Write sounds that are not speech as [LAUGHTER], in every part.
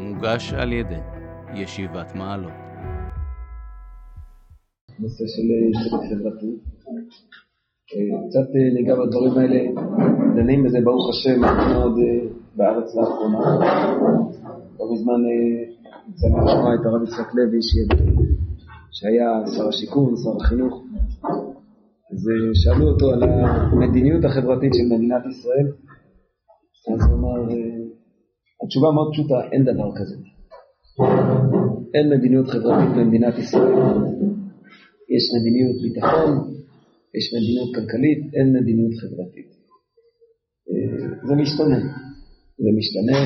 מוגש על ידי ישיבת מעלות. נושא של צדק חברתי. קצת ניגע בדברים האלה, דנים בזה ברוך השם מאוד בארץ לאחרונה. לא מזמן לי לשמוע את הרב יצחק לוי שהיה שר השיכון, שר החינוך, אז שאלו אותו על המדיניות החברתית של מדינת ישראל, אז הוא אמר, התשובה מאוד פשוטה, אין דבר כזה. אין מדיניות חברתית במדינת ישראל. יש מדיניות ביטחון, יש מדיניות כלכלית, אין מדיניות חברתית. זה משתנה. זה משתנה,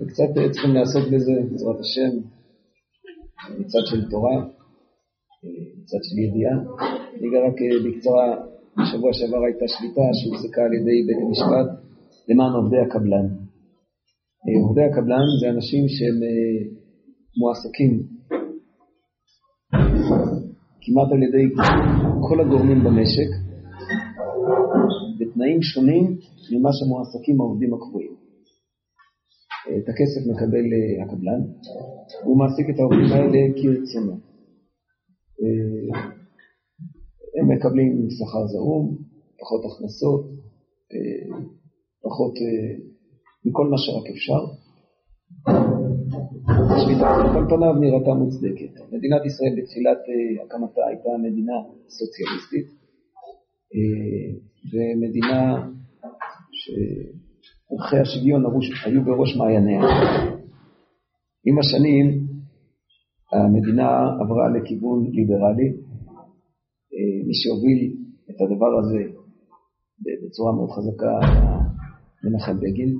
וקצת צריכים לעסוק בזה, בעזרת השם, מצד של תורה, מצד של ידיעה. אני רק בקצרה, בשבוע שעבר הייתה שליטה שהופסקה על ידי בית המשפט למען עובדי הקבלן. עובדי הקבלן זה אנשים שהם מועסקים כמעט על ידי כל הגורמים במשק, בתנאים שונים ממה שמועסקים העובדים הקבועים. את הכסף מקבל הקבלן, הוא מעסיק את העובדים האלה כרצונו. הם מקבלים שכר זעום, פחות הכנסות, פחות מכל מה שרק אפשר. השביתה על פניו נראתה מוצדקת. מדינת ישראל בתחילת הקמתה הייתה מדינה סוציאליסטית, ומדינה שערכי השוויון היו בראש מעייניה. עם השנים המדינה עברה לכיוון ליברלי. מי שהוביל את הדבר הזה בצורה מאוד חזקה מנחם בגין,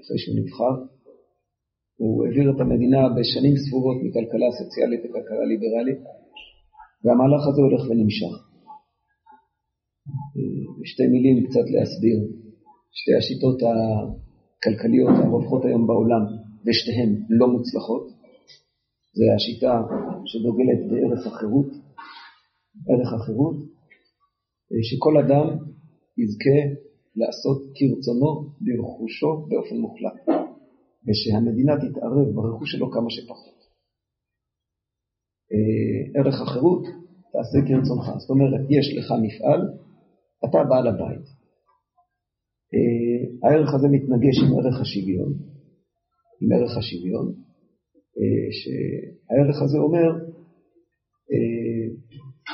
אחרי שהוא נבחר. הוא העביר את המדינה בשנים ספורות מכלכלה סוציאלית לכלכלה ליברלית, והמהלך הזה הולך ונמשך. בשתי מילים קצת להסביר, שתי השיטות הכלכליות הרווחות היום בעולם, ושתיהן לא מוצלחות, זה השיטה שדוגלת בערך החירות, ערך החירות, שכל אדם יזכה לעשות כרצונו ברכושו באופן מוחלט, ושהמדינה תתערב ברכוש שלו כמה שפחות. ערך החירות, תעשה כרצונך. זאת אומרת, יש לך מפעל, אתה בעל הבית. הערך הזה מתנגש עם ערך השוויון, עם ערך השוויון, שהערך הזה אומר,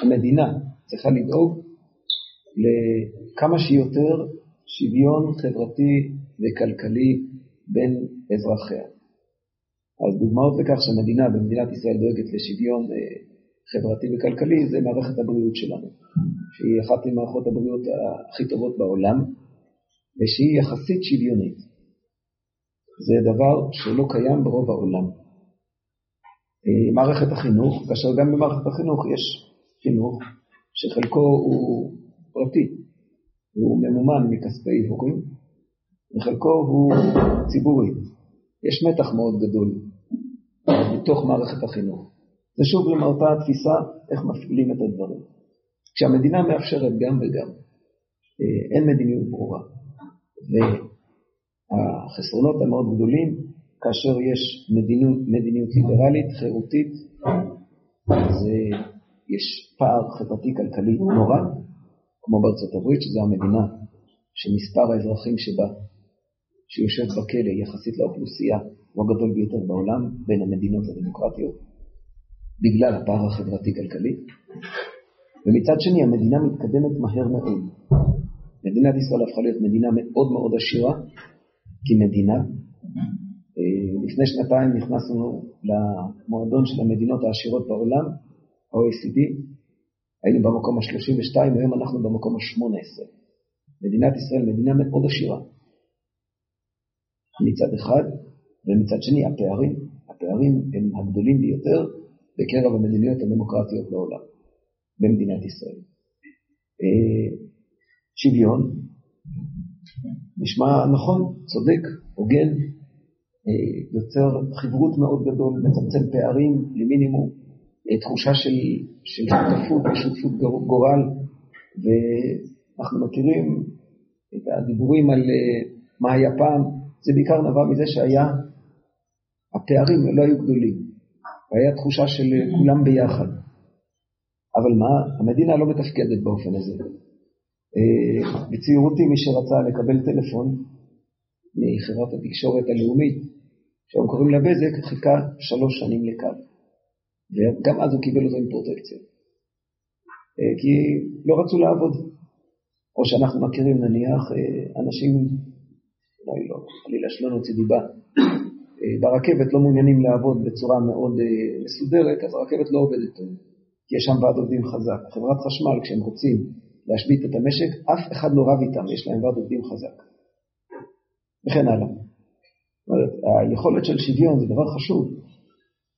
המדינה צריכה לדאוג לכמה שיותר שוויון חברתי וכלכלי בין אזרחיה. אז דוגמאות לכך שהמדינה במדינת ישראל דואגת לשוויון חברתי וכלכלי זה מערכת הבריאות שלנו, שהיא אחת ממערכות הבריאות הכי טובות בעולם, ושהיא יחסית שוויונית. זה דבר שלא קיים ברוב העולם. מערכת החינוך, כאשר גם במערכת החינוך יש חינוך שחלקו הוא פרטי, הוא ממומן מכספי הורים, וחלקו הוא ציבורי. יש מתח מאוד גדול בתוך מערכת החינוך. זה שוב אותה התפיסה איך מפעילים את הדברים. כשהמדינה מאפשרת גם וגם, אין מדיניות ברורה. והחסרונות המאוד גדולים, כאשר יש מדיניות, מדיניות ליברלית, חירותית, אז יש פער חברתי-כלכלי נורא, כמו בארצות הברית, שזו המדינה שמספר האזרחים שבה, שיושב בכלא יחסית לאוכלוסייה, הוא הגדול ביותר בעולם, בין המדינות הדמוקרטיות, בגלל הפער החברתי-כלכלי. ומצד שני, המדינה מתקדמת מהר מאוד. מדינת ישראל הפכה להיות מדינה מאוד מאוד עשירה, כמדינה. לפני שנתיים נכנסנו למועדון של המדינות העשירות בעולם, ה-OECD, היינו במקום ה-32, היום אנחנו במקום ה-18. מדינת ישראל מדינה מאוד עשירה. מצד אחד, ומצד שני הפערים, הפערים הם הגדולים ביותר בקרב המדינות הדמוקרטיות בעולם, במדינת ישראל. שוויון, נשמע נכון, צודק, הוגן, יוצר חברות מאוד גדול, מצמצם פערים למינימום, תחושה של, של שותפות ושותפות גורל, ואנחנו מכירים את הדיבורים על מה היה פעם, זה בעיקר נבע מזה שהיה, הפערים לא היו גדולים, והיה תחושה של כולם ביחד. אבל מה, המדינה לא מתפקדת באופן הזה. אה, בצעירותי מי שרצה לקבל טלפון מחברת התקשורת הלאומית, שהיום קוראים לה בזק, חיכה שלוש שנים לקו. וגם אז הוא קיבל אותו עם פרוטקציה. אה, כי לא רצו לעבוד. או שאנחנו מכירים נניח אה, אנשים, אולי לא, חלילה שלא נוציא דיבה, ברכבת לא מעוניינים לעבוד בצורה מאוד מסודרת, אז הרכבת לא עובדת טוב, כי יש שם ועד עובדים חזק. חברת חשמל, כשהם רוצים להשבית את המשק, אף אחד לא רב איתם, יש להם ועד עובדים חזק. וכן הלאה. היכולת של שוויון זה דבר חשוב,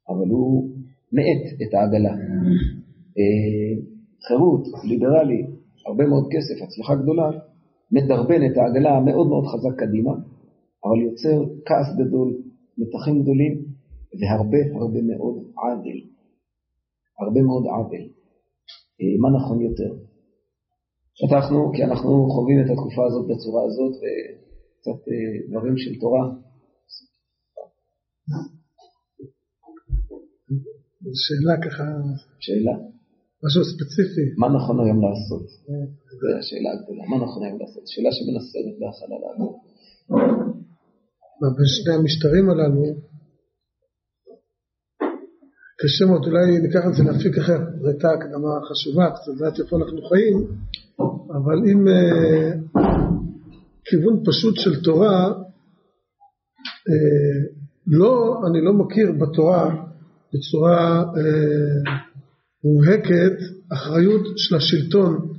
אבל הוא מאט את העגלה. אה, חירות, ליברלי, הרבה מאוד כסף, הצלחה גדולה, מדרבן את העגלה המאוד מאוד חזק קדימה, אבל יוצר כעס גדול, מתחים גדולים והרבה הרבה מאוד עוול. הרבה מאוד עוול. אה, מה נכון יותר? פתחנו כי אנחנו חווים את התקופה הזאת בצורה הזאת וקצת אה, דברים של תורה. שאלה ככה... שאלה. משהו ספציפי. מה נכון היום לעשות? זו השאלה הגדולה. מה נכון היום לעשות? שאלה שמנסרת בהכלה לעבור. בשני המשטרים הללו קשה מאוד, אולי ניקח את זה לאפיק אחר, זו הייתה הקדמה חשובה, קצת לדעת איפה אנחנו חיים, אבל אם uh, כיוון פשוט של תורה, uh, לא, אני לא מכיר בתורה בצורה uh, מובהקת אחריות של השלטון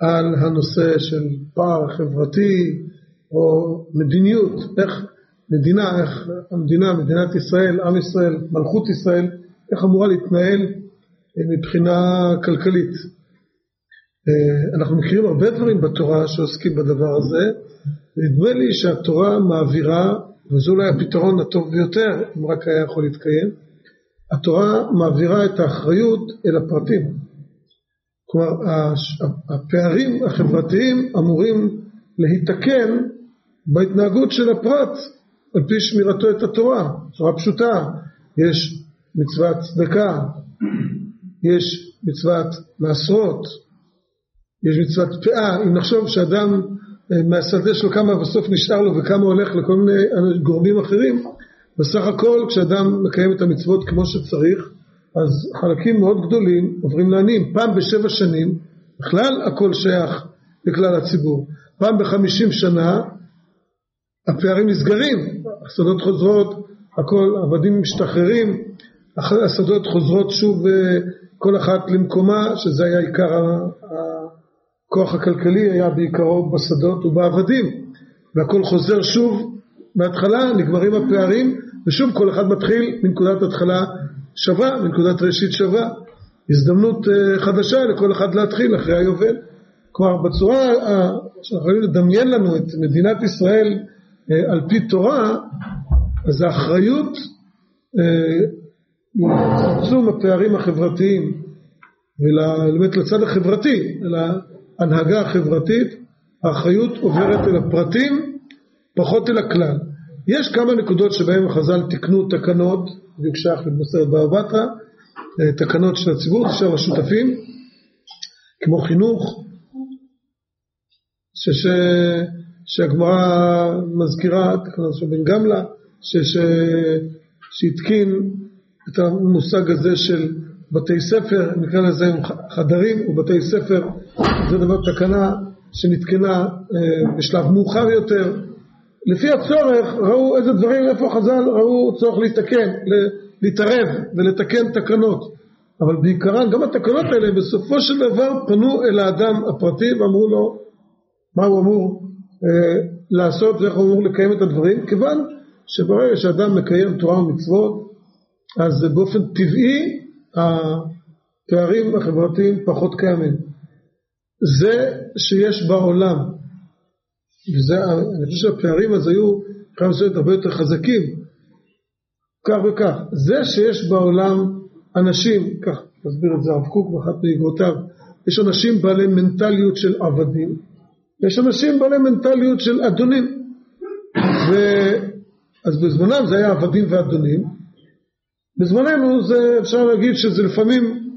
על הנושא של פער חברתי או מדיניות, איך מדינה, איך המדינה, מדינת ישראל, עם ישראל, מלכות ישראל, איך אמורה להתנהל מבחינה כלכלית. אה, אנחנו מכירים הרבה דברים בתורה שעוסקים בדבר הזה, נדמה לי שהתורה מעבירה, וזה אולי הפתרון הטוב ביותר, אם רק היה יכול להתקיים, התורה מעבירה את האחריות אל הפרטים. כלומר, הפערים החברתיים אמורים להיתקן בהתנהגות של הפרט על פי שמירתו את התורה, בצורה פשוטה. יש מצוות צדקה, יש מצוות מעשרות, יש מצוות פאה, אם נחשוב שאדם אה, מהשדה שלו כמה בסוף נשאר לו וכמה הולך לכל מיני גורמים אחרים, בסך הכל כשאדם מקיים את המצוות כמו שצריך, אז חלקים מאוד גדולים עוברים לעניים. פעם בשבע שנים בכלל הכל שייך לכלל הציבור. פעם בחמישים שנה הפערים נסגרים, השדות חוזרות, הכל, עבדים משתחררים, השדות חוזרות שוב אה, כל אחת למקומה, שזה היה עיקר הכוח הכלכלי, היה בעיקרו בשדות ובעבדים, והכל חוזר שוב בהתחלה, נגמרים הפערים, ושוב כל אחד מתחיל מנקודת התחלה שווה, מנקודת ראשית שווה, הזדמנות אה, חדשה לכל אחד להתחיל אחרי היובל. כלומר בצורה שאנחנו יכולים לדמיין לנו את מדינת ישראל אה, על פי תורה, אז האחריות לצמצום הפערים החברתיים ובאמת לצד החברתי, להנהגה החברתית, האחריות עוברת אל הפרטים, פחות אל הכלל. יש כמה נקודות שבהן חז"ל תיקנו תקנות, בדיוק שייך למסרת בבא בתרא, תקנות של הציבור, של השותפים, כמו חינוך, שש, שהגמרא מזכירה, תקנות של בן גמלה, שהתקין את המושג הזה של בתי ספר, נקרא לזה חדרים ובתי ספר, זה דבר תקנה שנתקנה אה, בשלב מאוחר יותר. לפי הצורך ראו איזה דברים, איפה חז"ל ראו צורך להתקן, להתערב ולתקן תקנות. אבל בעיקרן גם התקנות האלה בסופו של דבר פנו אל האדם הפרטי ואמרו לו מה הוא אמור אה, לעשות ואיך הוא אמור לקיים את הדברים, כיוון שברגע שאדם מקיים תורה ומצוות אז באופן טבעי הפערים החברתיים פחות קיימים. זה שיש בעולם, וזה, אני חושב שהפערים אז היו מבחינה מסוימת הרבה יותר חזקים, כך וכך. זה שיש בעולם אנשים, כך מסביר את זה הרב קוק באחת מאגרותיו, יש אנשים בעלי מנטליות של עבדים, יש אנשים בעלי מנטליות של אדונים, ו... אז בזמנם זה היה עבדים ואדונים, בזמננו זה אפשר להגיד שזה לפעמים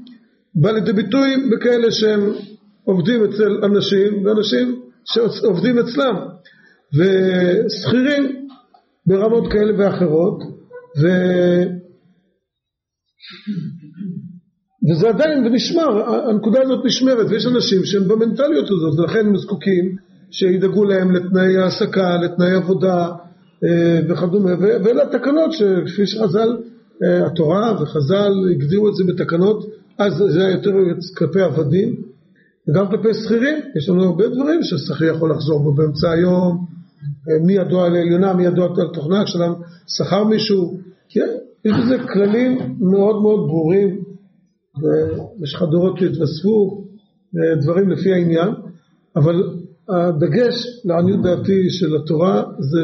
בא לידי ביטוי בכאלה שהם עובדים אצל אנשים ואנשים שעובדים אצלם. ושכירים ברמות כאלה ואחרות ו... וזה עדיין נשמר, הנקודה הזאת נשמרת ויש אנשים שהם במנטליות הזאת ולכן הם זקוקים שידאגו להם לתנאי העסקה, לתנאי עבודה אה, וכדומה. ואלה התקנות שכפי שחז"ל, אה, התורה וחז"ל הגדירו את זה בתקנות אז זה היה יותר כלפי עבדים וגם כלפי שכירים, יש לנו הרבה דברים ששכיר יכול לחזור בו באמצע היום, אה, מי ידוע על העליונה, מי ידוע על תוכנה, כשאדם שכר מישהו, כן, יש בזה כללים מאוד מאוד ברורים, במשך הדורות שהתווספו אה, דברים לפי העניין, אבל הדגש לעניות דעתי של התורה זה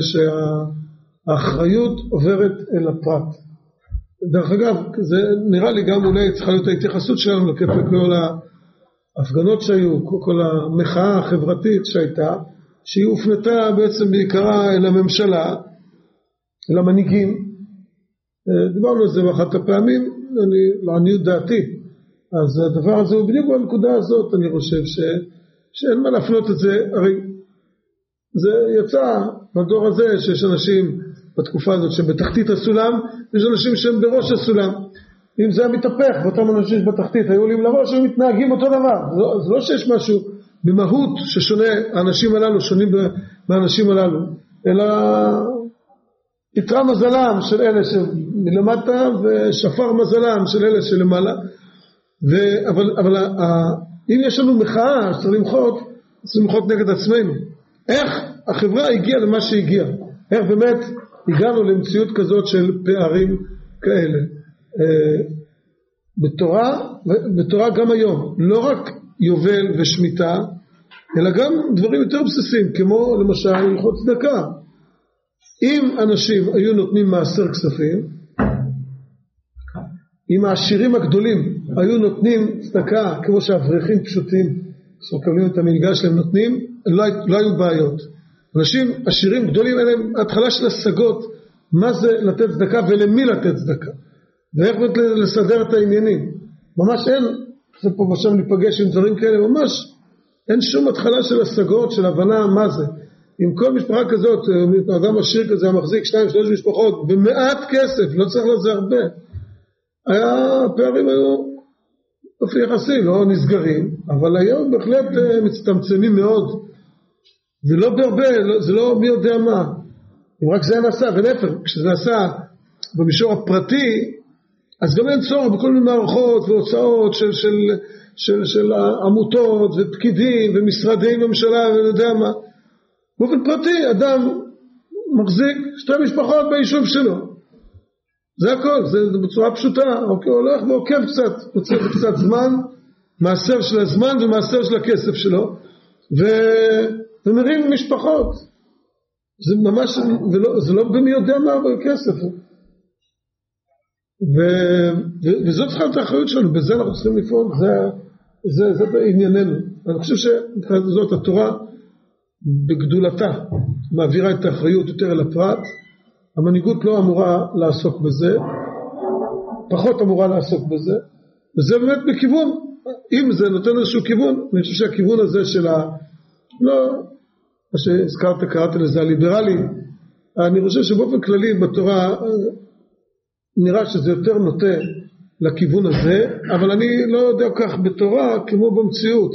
שהאחריות עוברת אל הפרט. דרך אגב, זה נראה לי גם אולי צריכה להיות ההתייחסות שלנו כלפי כל ההפגנות שהיו, כל המחאה החברתית שהייתה, שהיא הופנתה בעצם בעיקרה אל הממשלה, אל המנהיגים. דיברנו על זה באחת הפעמים, אני, לעניות דעתי. אז הדבר הזה הוא בדיוק בנקודה הזאת, אני חושב ש, שאין מה להפנות את זה, הרי זה יצא בדור הזה שיש אנשים בתקופה הזאת שהם בתחתית הסולם, יש אנשים שהם בראש הסולם. אם זה היה מתהפך ואותם אנשים שבתחתית היו עולים לראש, הם מתנהגים אותו דבר. זה לא, לא שיש משהו במהות ששונה, האנשים הללו שונים מהאנשים הללו, אלא איתרע מזלם של אלה שמלמטה ושפר מזלם של אלה שלמעלה. ו, אבל, אבל ה, אם יש לנו מחאה שצריך למחות, צריך למחות נגד עצמנו. איך החברה הגיעה למה שהגיעה? איך באמת הגענו למציאות כזאת של פערים כאלה. אה, בתורה, בתורה גם היום, לא רק יובל ושמיטה, אלא גם דברים יותר בסיסיים, כמו למשל הלכות צדקה. אם אנשים היו נותנים מעשר כספים, אם העשירים הגדולים היו נותנים צדקה כמו שאברכים פשוטים שמקבלים את המלגה שלהם נותנים, לא, לא היו בעיות. אנשים עשירים גדולים אין להם התחלה של השגות מה זה לתת צדקה ולמי לתת צדקה ואיך באמת לסדר את העניינים. ממש אין, זה פה ושם להיפגש עם דברים כאלה, ממש אין שום התחלה של השגות, של הבנה מה זה. עם כל משפחה כזאת, אדם עשיר כזה המחזיק שתיים שלוש משפחות במעט כסף, לא צריך לזה הרבה. היה, הפערים היו באופן יחסי, לא נסגרים, אבל היום בהחלט אה, מצטמצמים מאוד. זה לא בהרבה, לא, זה לא מי יודע מה. אם רק זה נעשה, ולהפך, כשזה נעשה במישור הפרטי, אז גם אין צורך בכל מיני מערכות והוצאות של, של, של, של עמותות ופקידים ומשרדי ממשלה ואני יודע מה. באופן פרטי אדם מחזיק שתי משפחות ביישוב שלו. זה הכל, זה, בצורה פשוטה, אוקיי, הולך ועוקב קצת, רוצה קצת זמן, מעשר של הזמן ומעשר של הכסף שלו, ו... ומרים משפחות. זה ממש, ולא, זה לא במי יודע מה אבל כסף. ו, ו, וזאת צריכה להיות האחריות שלנו, בזה אנחנו צריכים לפעול, זה, זה, זה בענייננו. אני חושב שזאת התורה בגדולתה מעבירה את האחריות יותר אל הפרט, המנהיגות לא אמורה לעסוק בזה, פחות אמורה לעסוק בזה, וזה באמת בכיוון, אם זה נותן איזשהו כיוון, אני חושב שהכיוון הזה של ה... לא, מה שהזכרת, קראת לזה הליברלי, אני חושב שבאופן כללי בתורה נראה שזה יותר נוטה לכיוון הזה, אבל אני לא יודע כך בתורה כמו במציאות.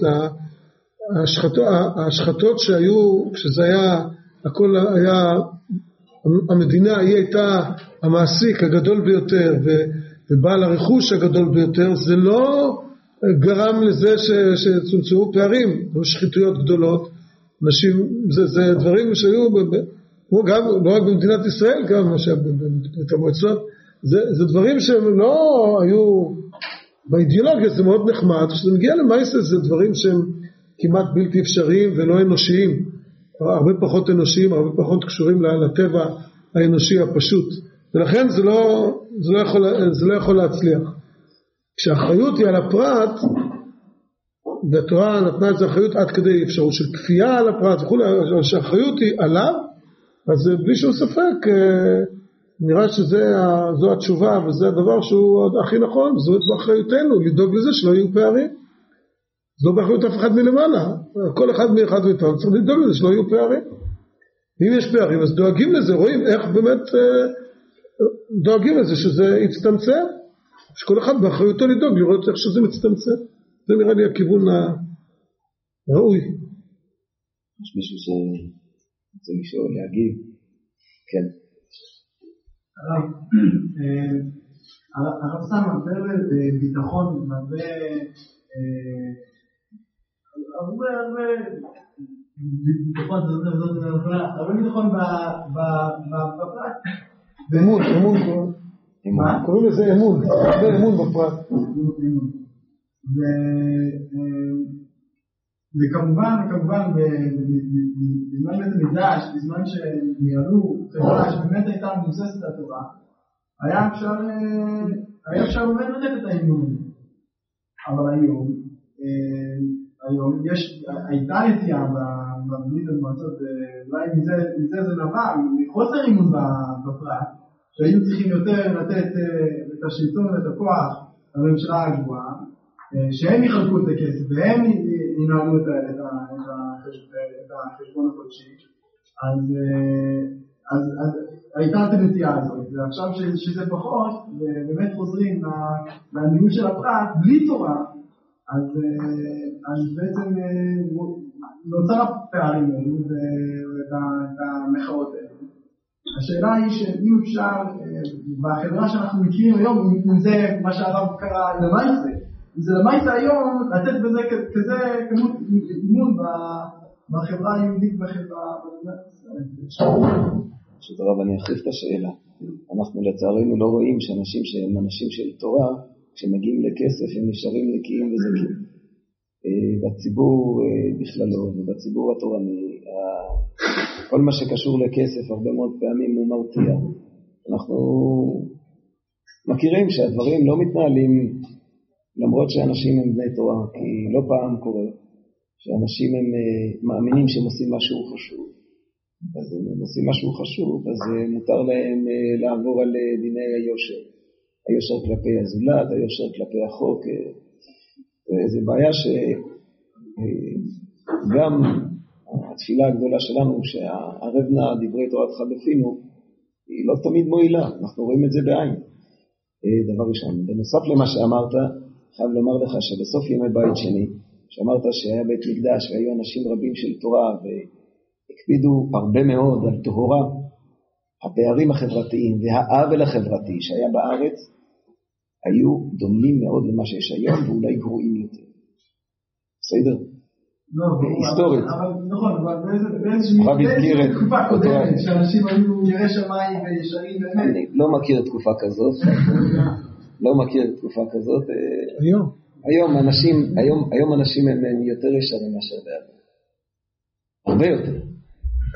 ההשחתות, ההשחתות שהיו, כשזה היה, הכל היה, המדינה היא הייתה המעסיק הגדול ביותר ובעל הרכוש הגדול ביותר, זה לא גרם לזה שצומצמו פערים, שחיתויות גדולות, אנשים, זה, זה דברים שהיו, גם, לא רק במדינת ישראל, גם מה שהיה בברית המועצות, זה, זה דברים שהם לא היו, באידיאולוגיה זה מאוד נחמד, כשזה מגיע למייסס זה דברים שהם כמעט בלתי אפשריים ולא אנושיים, הרבה פחות אנושיים, הרבה פחות קשורים לטבע האנושי הפשוט, ולכן זה לא, זה לא, יכול, זה לא יכול להצליח. כשהאחריות היא על הפרט, והתורה נתנה את זה אחריות עד כדי אפשרות של כפייה על הפרט וכולי, אבל שהאחריות היא עליו, אז בלי שום ספק נראה שזו התשובה וזה הדבר שהוא הכי נכון, זו באחריותנו לדאוג לזה שלא יהיו פערים. זו באחריות אף אחד מלמעלה, כל אחד מאחד מאיתנו צריך לדאוג לזה שלא יהיו פערים. אם יש פערים אז דואגים לזה, רואים איך באמת אה, דואגים לזה שזה יצטמצם, שכל אחד באחריותו לדאוג לראות איך שזה מצטמצם. זה נראה לי הכיוון הראוי. יש מישהו שרוצה לשאול, להגיב? כן. הרב סתם הרבה ביטחון, הרבה הרבה הרבה ביטחון, הרבה ביטחון בפרט. אמון, אמון קוראים לזה אמון, הרבה אמון בפרט. וכמובן, כמובן, בזמן בית המקדש, בזמן שהם ניהלו חברה שבאמת הייתה מבוססת על התורה, היה אפשר, היה אפשר באמת לתת את האמון. אבל היום, היום יש, הייתה נטייה בברית המועצות, אולי מזה, זה נבע, מחוסר אמון בפרט, שהיו צריכים יותר לתת את השלטון ואת הכוח לממשלה הגבוהה, שהם יחלקו את הכסף והם ינהלו את, החשבון החודשי, אז, אז הייתה את הנטייה הזאת, ועכשיו שזה פחות, ובאמת חוזרים לניהול של הפרט בלי תורה, אז, אז בעצם נוצר הפערים האלו ואת המחאות האלו. השאלה היא שאם אפשר, בחברה שאנחנו מכירים היום, אם זה מה שהרב קרא למעשה, אם זה למעשה היום, לתת בזה כזה כמות אימון בחברה היהודית בחברה במדינת ישראל. פשוט הרב, אני אחריף את השאלה. אנחנו לצערנו לא רואים שאנשים שהם אנשים של תורה, כשמגיעים לכסף הם נשארים נקיים וזקים. בציבור בכללו ובציבור התורני, כל מה שקשור לכסף הרבה מאוד פעמים הוא מרתיע. אנחנו מכירים שהדברים לא מתנהלים למרות שאנשים הם בני תורה, כי לא פעם קורה שאנשים הם מאמינים שהם עושים משהו חשוב. אז הם עושים משהו חשוב, אז מותר להם לעבור על דיני היושר. היושר כלפי הזולת, היושר כלפי החוק. זו בעיה שגם התפילה הגדולה שלנו, שהערב נא דברי תורתך בפינו, היא לא תמיד מועילה, אנחנו רואים את זה בעין. דבר ראשון. בנוסף למה שאמרת, חייב לומר לך שבסוף ימי בית שני, שאמרת שהיה בית מקדש והיו אנשים רבים של תורה והקפידו הרבה מאוד על טהורה, הפערים החברתיים והעוול החברתי שהיה בארץ היו דומים מאוד למה שיש היום ואולי גרועים יותר. בסדר? לא, היסטורית. נכון, אבל באיזושהי תקופה קודמת, שאנשים היו יראי שמיים וישרים באמת. אני לא מכיר תקופה כזאת. [LAUGHS] לא מכיר תקופה כזאת. היום. היום אנשים, היום, היום אנשים הם, הם יותר ישרים מאשר בעבר. הרבה יותר.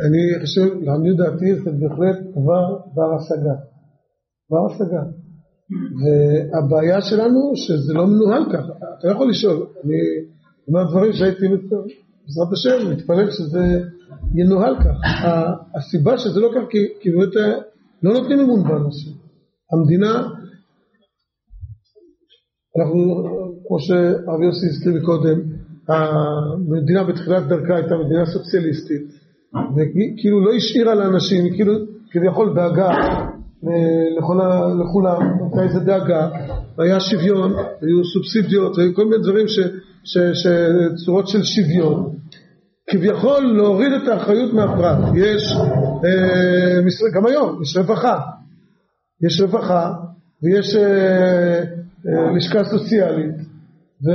אני חושב, לעניות דעתי זה בהחלט דבר בר השגה. בר השגה. והבעיה שלנו שזה לא מנוהל ככה. אתה יכול לשאול, אני אומר דברים שהייתי, בעזרת השם, מתפלל שזה ינוהל ככה. הסיבה שזה לא ככה, כי, כי באמת לא נותנים אמון באנשים. המדינה אנחנו, כמו שהרב יוסי הזכיר מקודם, המדינה בתחילת דרכה הייתה מדינה סוציאליסטית, וכאילו לא השאירה לאנשים, כאילו כביכול דאגה לכולם, הייתה איזה דאגה, והיה שוויון, היו סובסידיות, היו כל מיני דברים, ש, ש, ש, צורות של שוויון. כביכול להוריד את האחריות מהפרט. יש, אה, גם היום, יש רווחה. יש רווחה ויש אה, לשכה סוציאלית, ו...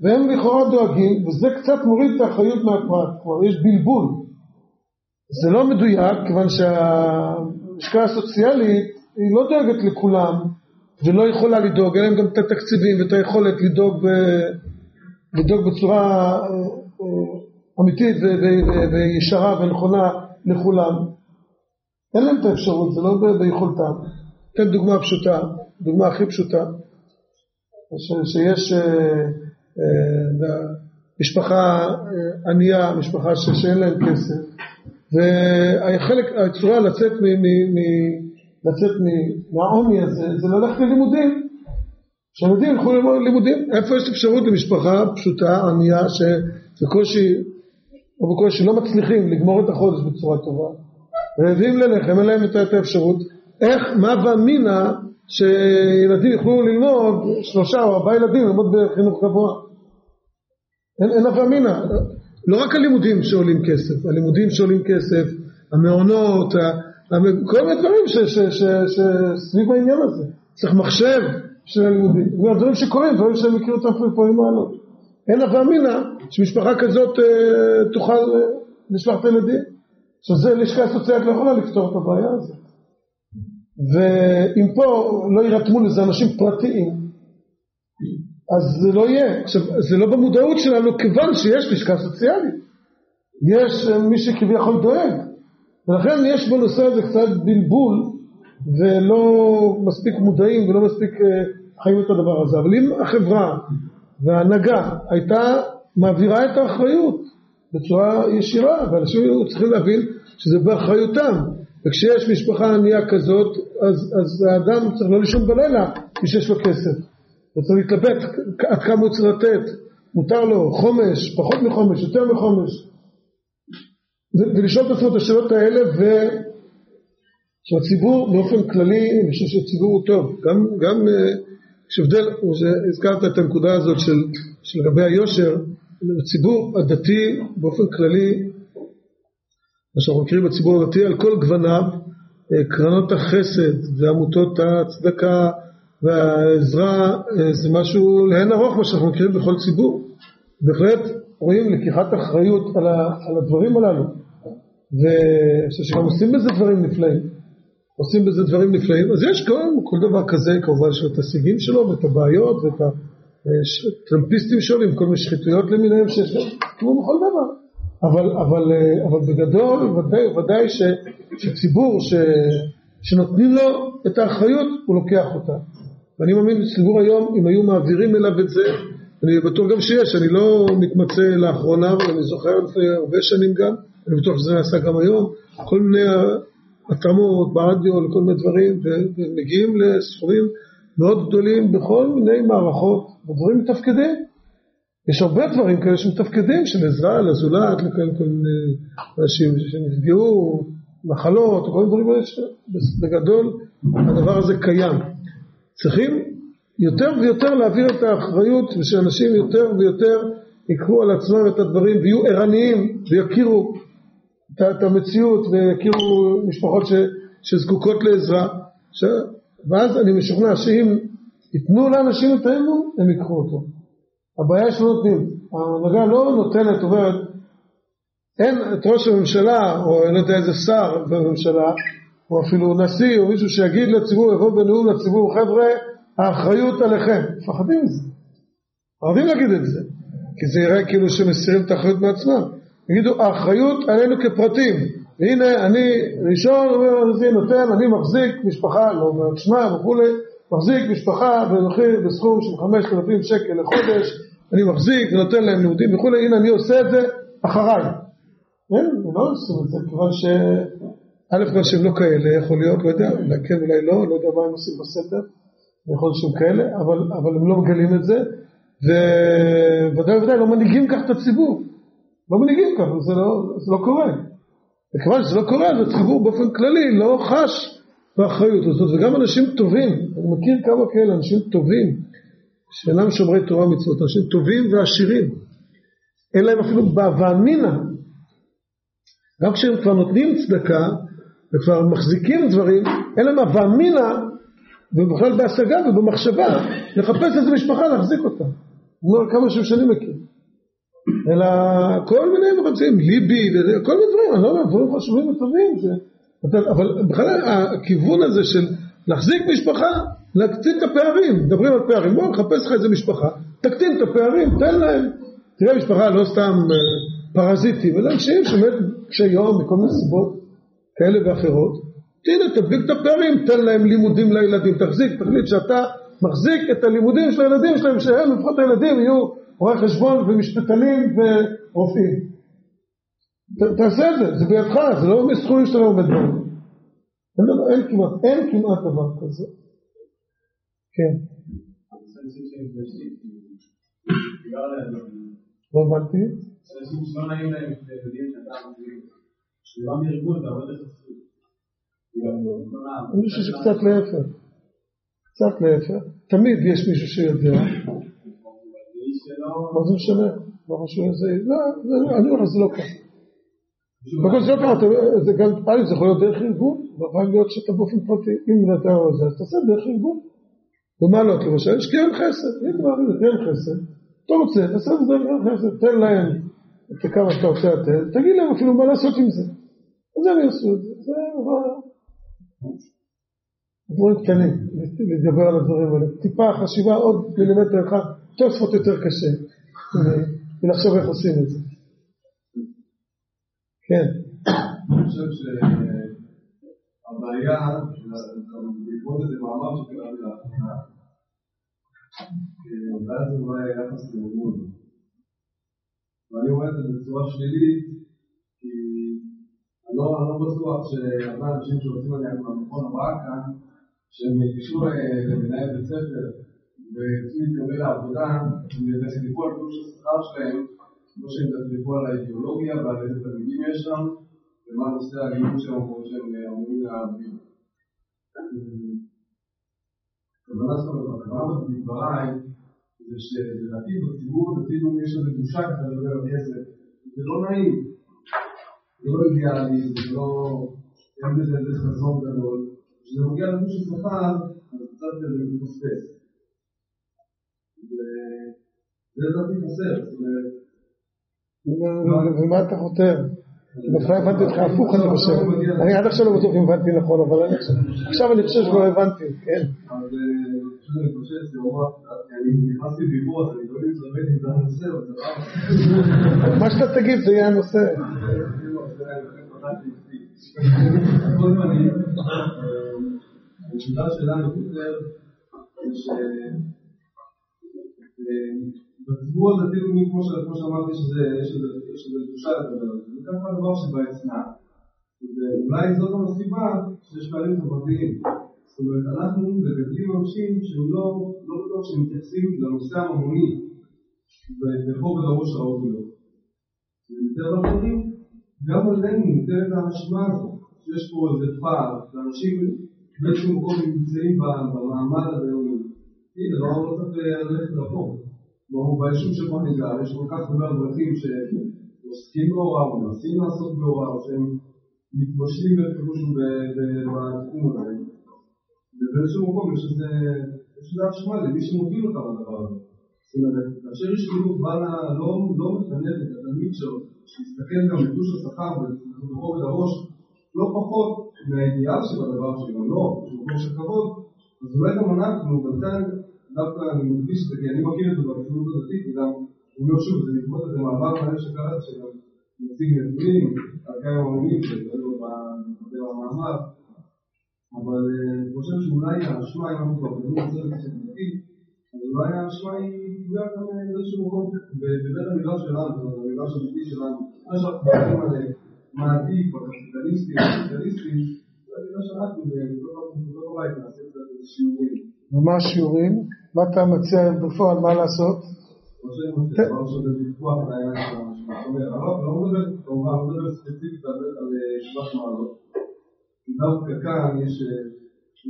והם לכאורה דואגים, וזה קצת מוריד את האחריות מהפרט, כלומר יש בלבול. זה לא מדויק, כיוון שהלשכה הסוציאלית היא לא דואגת לכולם, ולא יכולה לדאוג, אין להם גם את התקציבים ואת היכולת לדאוג, ב... לדאוג בצורה אמיתית וישרה ונכונה לכולם. אין להם את האפשרות, זה לא ביכולתם. אתן דוגמה פשוטה. דוגמה הכי פשוטה, שיש אה, אה, משפחה אה, ענייה, משפחה שאין להם כסף, והחלק, הצורה לצאת לצאת מהעוני הזה, זה ללכת ללימודים. שהילדים ילכו ללמוד לימודים. איפה יש אפשרות למשפחה פשוטה, ענייה, שבקושי, או בקושי לא מצליחים לגמור את החודש בצורה טובה, רעבים ללחם, אין להם את האפשרות. איך, מה ואמינא שילדים יוכלו ללמוד, שלושה או ארבעה ילדים ללמוד בחינוך גבוה. אין, אף אמינא. לא רק הלימודים שעולים כסף, הלימודים שעולים כסף, המעונות, כל מיני דברים שסביב העניין הזה. צריך מחשב של הלימודים. זה שקורים, דברים שאני מכיר אותם פה פעמים מעלות. אין אף אמינא שמשפחה כזאת אה, תוכל אה, לשלוח את הילדים. עכשיו זה לשכה סוציאלית לא יכולה לפתור את הבעיה הזאת. ואם פה לא יירתמו לזה אנשים פרטיים, אז זה לא יהיה. עכשיו, זה לא במודעות שלנו כיוון שיש לשכה סוציאלית. יש אה, מי שכביכול דואג. ולכן יש בנושא הזה קצת בלבול ולא מספיק מודעים ולא מספיק אה, חיים את הדבר הזה. אבל אם החברה וההנהגה הייתה מעבירה את האחריות בצורה ישירה, ואנשים היו צריכים להבין שזה באחריותם. וכשיש משפחה ענייה כזאת, אז, אז האדם צריך לא לישון בלילה כי שיש לו כסף. הוא צריך להתלבט עד כמה הוא צריך לתת. מותר לו חומש, פחות מחומש, יותר מחומש. ולשאול את עצמו את השאלות האלה, ושהציבור באופן כללי, אני חושב שהציבור הוא טוב. גם, גם אה, יש הבדל, הזכרת את הנקודה הזאת של, של לגבי היושר, הציבור הדתי באופן כללי מה שאנחנו מכירים בציבור הדתי על כל גווניו, אה, קרנות החסד ועמותות הצדקה והעזרה אה, זה משהו לאין ארוך מה שאנחנו מכירים בכל ציבור. בהחלט רואים לקיחת אחריות על, הדברים הללו ואני חושב שגם עושים בזה דברים נפלאים. עושים בזה דברים נפלאים. אז יש כל, כל דבר כזה, כמובן יש את השיגים שלו ואת הבעיות ואת הטרמפיסטים שלו עם כל מיני שחיתויות למיניהם שיש להם, כמו בכל דבר. אבל, אבל, אה, אבל בגדול ודאי, ודאי ש, שציבור ש, שנותנים לו את האחריות הוא לוקח אותה. ואני מאמין שציבור היום אם היו מעבירים אליו את זה אני בטוח גם שיש, אני לא מתמצא לאחרונה אבל אני זוכר לפני הרבה שנים גם אני בטוח שזה נעשה גם היום כל מיני התאמות ברדיו לכל מיני דברים ומגיעים לסכומים מאוד גדולים בכל מיני מערכות ודברים מתפקדים יש הרבה דברים כאלה שמתפקדים של עזרה לזולת, לכל מיני אנשים שנפגעו, מחלות, כל מיני דברים האלה שבגדול הדבר הזה קיים. צריכים יותר ויותר להעביר את האחריות ושאנשים יותר ויותר ייקחו על עצמם את הדברים ויהיו ערניים ויכירו את המציאות ויכירו משפחות ש, שזקוקות לעזרה ש... ואז אני משוכנע שאם ייתנו לאנשים את האמון הם ייקחו אותו הבעיה שלא נותנים. ההנהגה לא נותנת, אומרת, אין את ראש הממשלה, או אני לא יודע איזה שר בממשלה, או אפילו נשיא, או מישהו שיגיד לציבור, יבוא בנאום לציבור, חבר'ה, האחריות עליכם. מפחדים מזה. מפחדים להגיד את זה, כי זה יראה כאילו שמסירים את האחריות מעצמם. יגידו, האחריות עלינו כפרטים. והנה, אני ראשון, אומר הנשיא, נותן, אני מחזיק משפחה, לא אומר שמה וכולי, מחזיק משפחה במחיר בסכום של 5,000 שקל לחודש, אני מחזיק ונותן להם לימודים וכולי, הנה אני עושה את זה אחריי. הם לא עושים את זה, כיוון ש... א' כיוון שהם לא כאלה, יכול להיות, לא יודע, אולי כן, אולי לא, לא יודע מה הם עושים בסתר, יכול להיות שהם כאלה, אבל, אבל הם לא מגלים את זה, וודאי וודאי לא מנהיגים כך את הציבור, לא מנהיגים כך, זה לא, זה לא קורה. וכיוון שזה לא קורה, אז הציבור באופן כללי לא חש באחריות הזאת, וגם אנשים טובים, אני מכיר כמה כאלה, אנשים טובים, שאינם שומרי תורה ומצוות, אנשים טובים ועשירים, אין להם אפילו בהווה אמינא, גם כשהם כבר נותנים צדקה וכבר מחזיקים דברים, אין להם הווה אמינא, ובכלל בהשגה ובמחשבה, לחפש איזה משפחה להחזיק אותה. אומר כמה שאני מכיר. אלא כל מיני מרצים, ליבי, כל מיני דברים, אני לא יודע, דברים חשובים וטובים. אבל בכלל הכיוון הזה של להחזיק משפחה, להקטין את הפערים, מדברים על פערים, בוא נחפש לך איזה משפחה, תקטין את הפערים, תן להם, תראה משפחה לא סתם אה, פרזיטים, אלא אנשים שבאמת קשי יום מכל מיני סיבות כאלה ואחרות, הנה תדביק את הפערים, תן להם לימודים לילדים, תחזיק, תחליט שאתה מחזיק את הלימודים של הילדים שלהם, שהם לפחות הילדים יהיו רואי חשבון ומשפטנים ורופאים. תעשה את זה, זה בידך, זה לא מסכומים שאתה לא עומד בהם. אין, אין כמעט, אין כמעט דבר כזה. כן. לא הבנתי. אני חושב שקצת להפך. קצת להפך. תמיד יש מישהו שיודע. מה זה משנה? לא חשוב איזה... לא, אני אומר שזה לא ככה. בכל זה לא ככה, זה גם, א', זה יכול להיות דרך ארגון, יכול להיות שאתה באופן פרטי, אם אתה רוצה, אז תעשה דרך ארגון. במעלות למשל, יש קרן חסד, אם אתה מעביר קרן חסד, אתה רוצה, תעשה את זה דרך חסד, תן להם את כמה שאתה רוצה לתת, תגיד להם אפילו מה לעשות עם זה. אז הם יעשו את זה, זה דברים קטנים, לדבר על הדברים האלה. טיפה חשיבה עוד מילימטר אחד, תוספות יותר קשה, ולחשוב איך עושים את זה. כן. אני חושב שהבעיה, בעקבות איזה מאמר שקראתי לאחרונה, ואז זה אולי היחס לאמון. ואני רואה את זה בצורה שלילית, כי אני לא, לא בטוח שהרבה אנשים שרוצים עליהם במכון הבאה כאן, שהם ייגשו למנהל בית ספר ורצו להתקבל לעבודה, הם ידעו על תלוש השכר שלהם כמו שהם תדלקו על האידיאולוגיה ועל איזה תלמידים יש שם, ומה נושא הלימוד שלהם כמו שהם אמורים להבין. הכוונה שלנו בכוונה בדבריי, זה שלדעתי בציבור הדתי יש איזו בושה ככה לדבר על כסף. זה לא נעים, זה לא אידיאלי, זה לא... אין בזה איזה חזון גדול. כשזה מגיע של שכר, אז קצת זה מפספס. וזה לדעתי חסר, זאת אומרת ומה אתה חותר? בכלל הבנתי אותך הפוך אני חושב, אני עד עכשיו לא בטוח אם הבנתי נכון, אבל עכשיו אני חושב שכבר הבנתי, כן. מה שאתה תגיד זה יהיה הנושא. הנקודה שלנו בציבור הדתי לאומי, כמו שאמרתי, איזו תחושה לדבר על זה, זה ככה הדבר שבאצנה. ואולי זאת גם הסיבה שיש פערים חברתיים. זאת אומרת, אנחנו מגדלים אנשים שהם לא, לא בטוח שהם מתייחסים לנושא הממוני בכובד הראש הראוי לו. ומטבע הדברים, גם עלינו ניתנת האשמה הזו, שיש פה איזה פער, שאנשים באיזשהו מקום נמצאים במעמד הלאומי. הנה, לא צריך ללכת רחוק. ברור, ביישוב שבו אני גר, יש כל כך הרבה אברכים שעוסקים בהוראה מנסים לעסוק בהוראה, שהם מתבשלים בפירוש בתחום הזה. ובאיזשהו מקום יש איזה אשמה למי שמוביל אותם לדבר הזה. זאת אומרת, כאשר איש חינוך בא לא מחנך את התלמיד שלו, שיסתכל גם בתלוש השכר ובכובד הראש, לא פחות מהאידיאל שבדבר שגם לא, במקום של כבוד, אז אולי גם אנחנו, בינתיים דווקא אני מדגיש את זה, כי אני מכיר את זה בציונות הדתית, וגם, אני אומר שוב, זה בעקבות איזה מעבר מלא שקראתי, שגם מציג נתונים, על כמה עולמים, שהתגלו במאמר, אבל אני חושב שאולי האשמה, אם אנחנו כבר מדברים על צוות חברתי, אז אולי האשמה היא תפגע גם באיזשהו מקום בבית המדרש שלנו, במדרש הדתי שלנו, מה שאנחנו מדברים על מה עדיף, הקפיטליסטי, הקפיטליסטי, זה מה שאנחנו, בתוך הבית נעשה קצת שיעורים. ומה השיעורים? מה אתה מציע בפועל, מה לעשות? דווקא כאן יש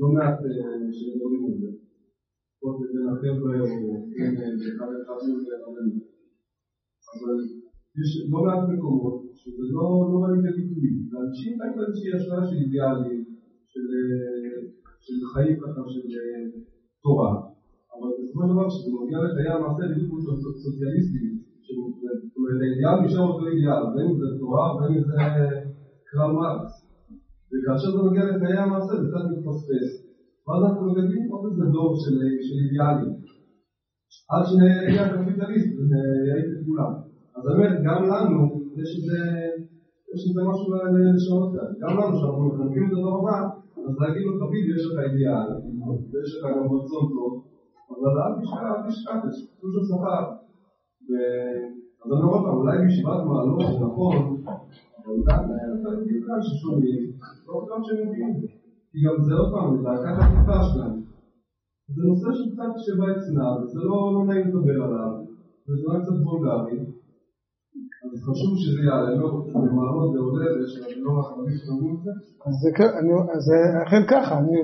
לא מעט שמדברים על זה. לפחות בין החבר'ה או בין אחד האחדים לרבנים. אבל יש לא מעט מקומות שזה לא בא לידי ביטוי. לאנשים הייתה איזושהי השוואה של אידיאלים, של חיים ככה, של תורה. אבל בסופו של דבר כשזה מגיע לחיי המעשה בדיוק כמו סוציאליסטים, זאת אומרת האידיאל נשאר אותו אידיאל, בין אם זה תורה ובין אם זה קרב מרקס. וכאשר זה מגיע לחיי המעשה זה קצת מתפספס. ואז אנחנו מגדלים עוד איזה דור של אידיאלים. עד שנהיה קפיטליסט ויעיף את כולם. אז באמת גם לנו יש איזה משהו לשנות כאן. גם לנו שאנחנו מחנכים את הדור הבא אז להגיד לו תמיד יש לך אידיאל, ויש לך גם רצון טוב, אבל אל תשכח, יש תלוש השכר. אז אני אומר לך, אולי בישיבת מעלות זה נכון, אבל גם תלמידים כאן ששומעים, לא שהם יודעים זה. כי גם זה עוד פעם, זה להקת התקופה שלנו. זה נושא שקצת שבא אצלה, וזה לא נעים לדבר עליו, וזה רק קצת וולגרי. אז חשוב שזה יעלה, לא במעמד לעודד, לא רק שאומרים את זה. אז זה אז זה אכן ככה, אני,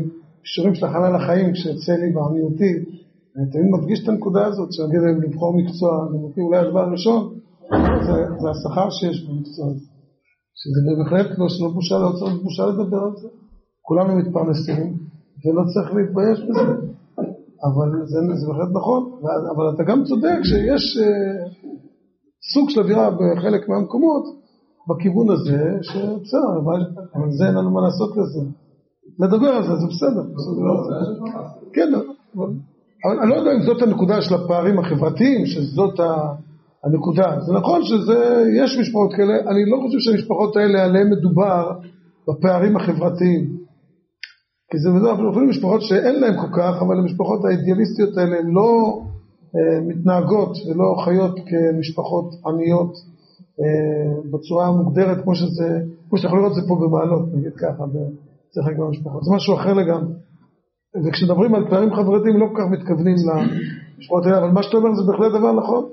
בשיעורים של הכנה לחיים, כשיוצא לי בעניותי, אני תמיד מדגיש את הנקודה הזאת, שנגיד להם לבחור מקצוע, נימוקים אולי הדבר הראשון, זה, זה השכר שיש במקצוע הזה. שזה בהחלט לא, שלא בושה, לא צריך בושה לדבר על זה. כולנו מתפרנסים, ולא צריך להתבייש בזה. אבל זה, זה בהחלט נכון, אבל אתה גם צודק שיש אה, סוג של אווירה בחלק מהמקומות, בכיוון הזה, שבסדר, אבל אבל זה אין לנו מה לעשות לזה. לדבר על זה, זה בסדר. כן, אבל אבל אני לא יודע אם זאת הנקודה של הפערים החברתיים, שזאת הנקודה. זה נכון שיש משפחות כאלה, אני לא חושב שהמשפחות האלה עליהן מדובר בפערים החברתיים. כי זה כלל אפילו משפחות שאין להן כל כך, אבל המשפחות האידיאליסטיות האלה הן לא אה, מתנהגות ולא חיות כמשפחות עניות אה, בצורה המוגדרת כמו שזה, כמו שאתה יכול לראות את זה פה במעלות, נגיד ככה, אצל חלק מהמשפחות. זה משהו אחר לגמרי. וכשמדברים על פערים חברתיים לא כל כך מתכוונים למשפחות האלה, אבל מה שאתה אומר זה בהחלט דבר נכון.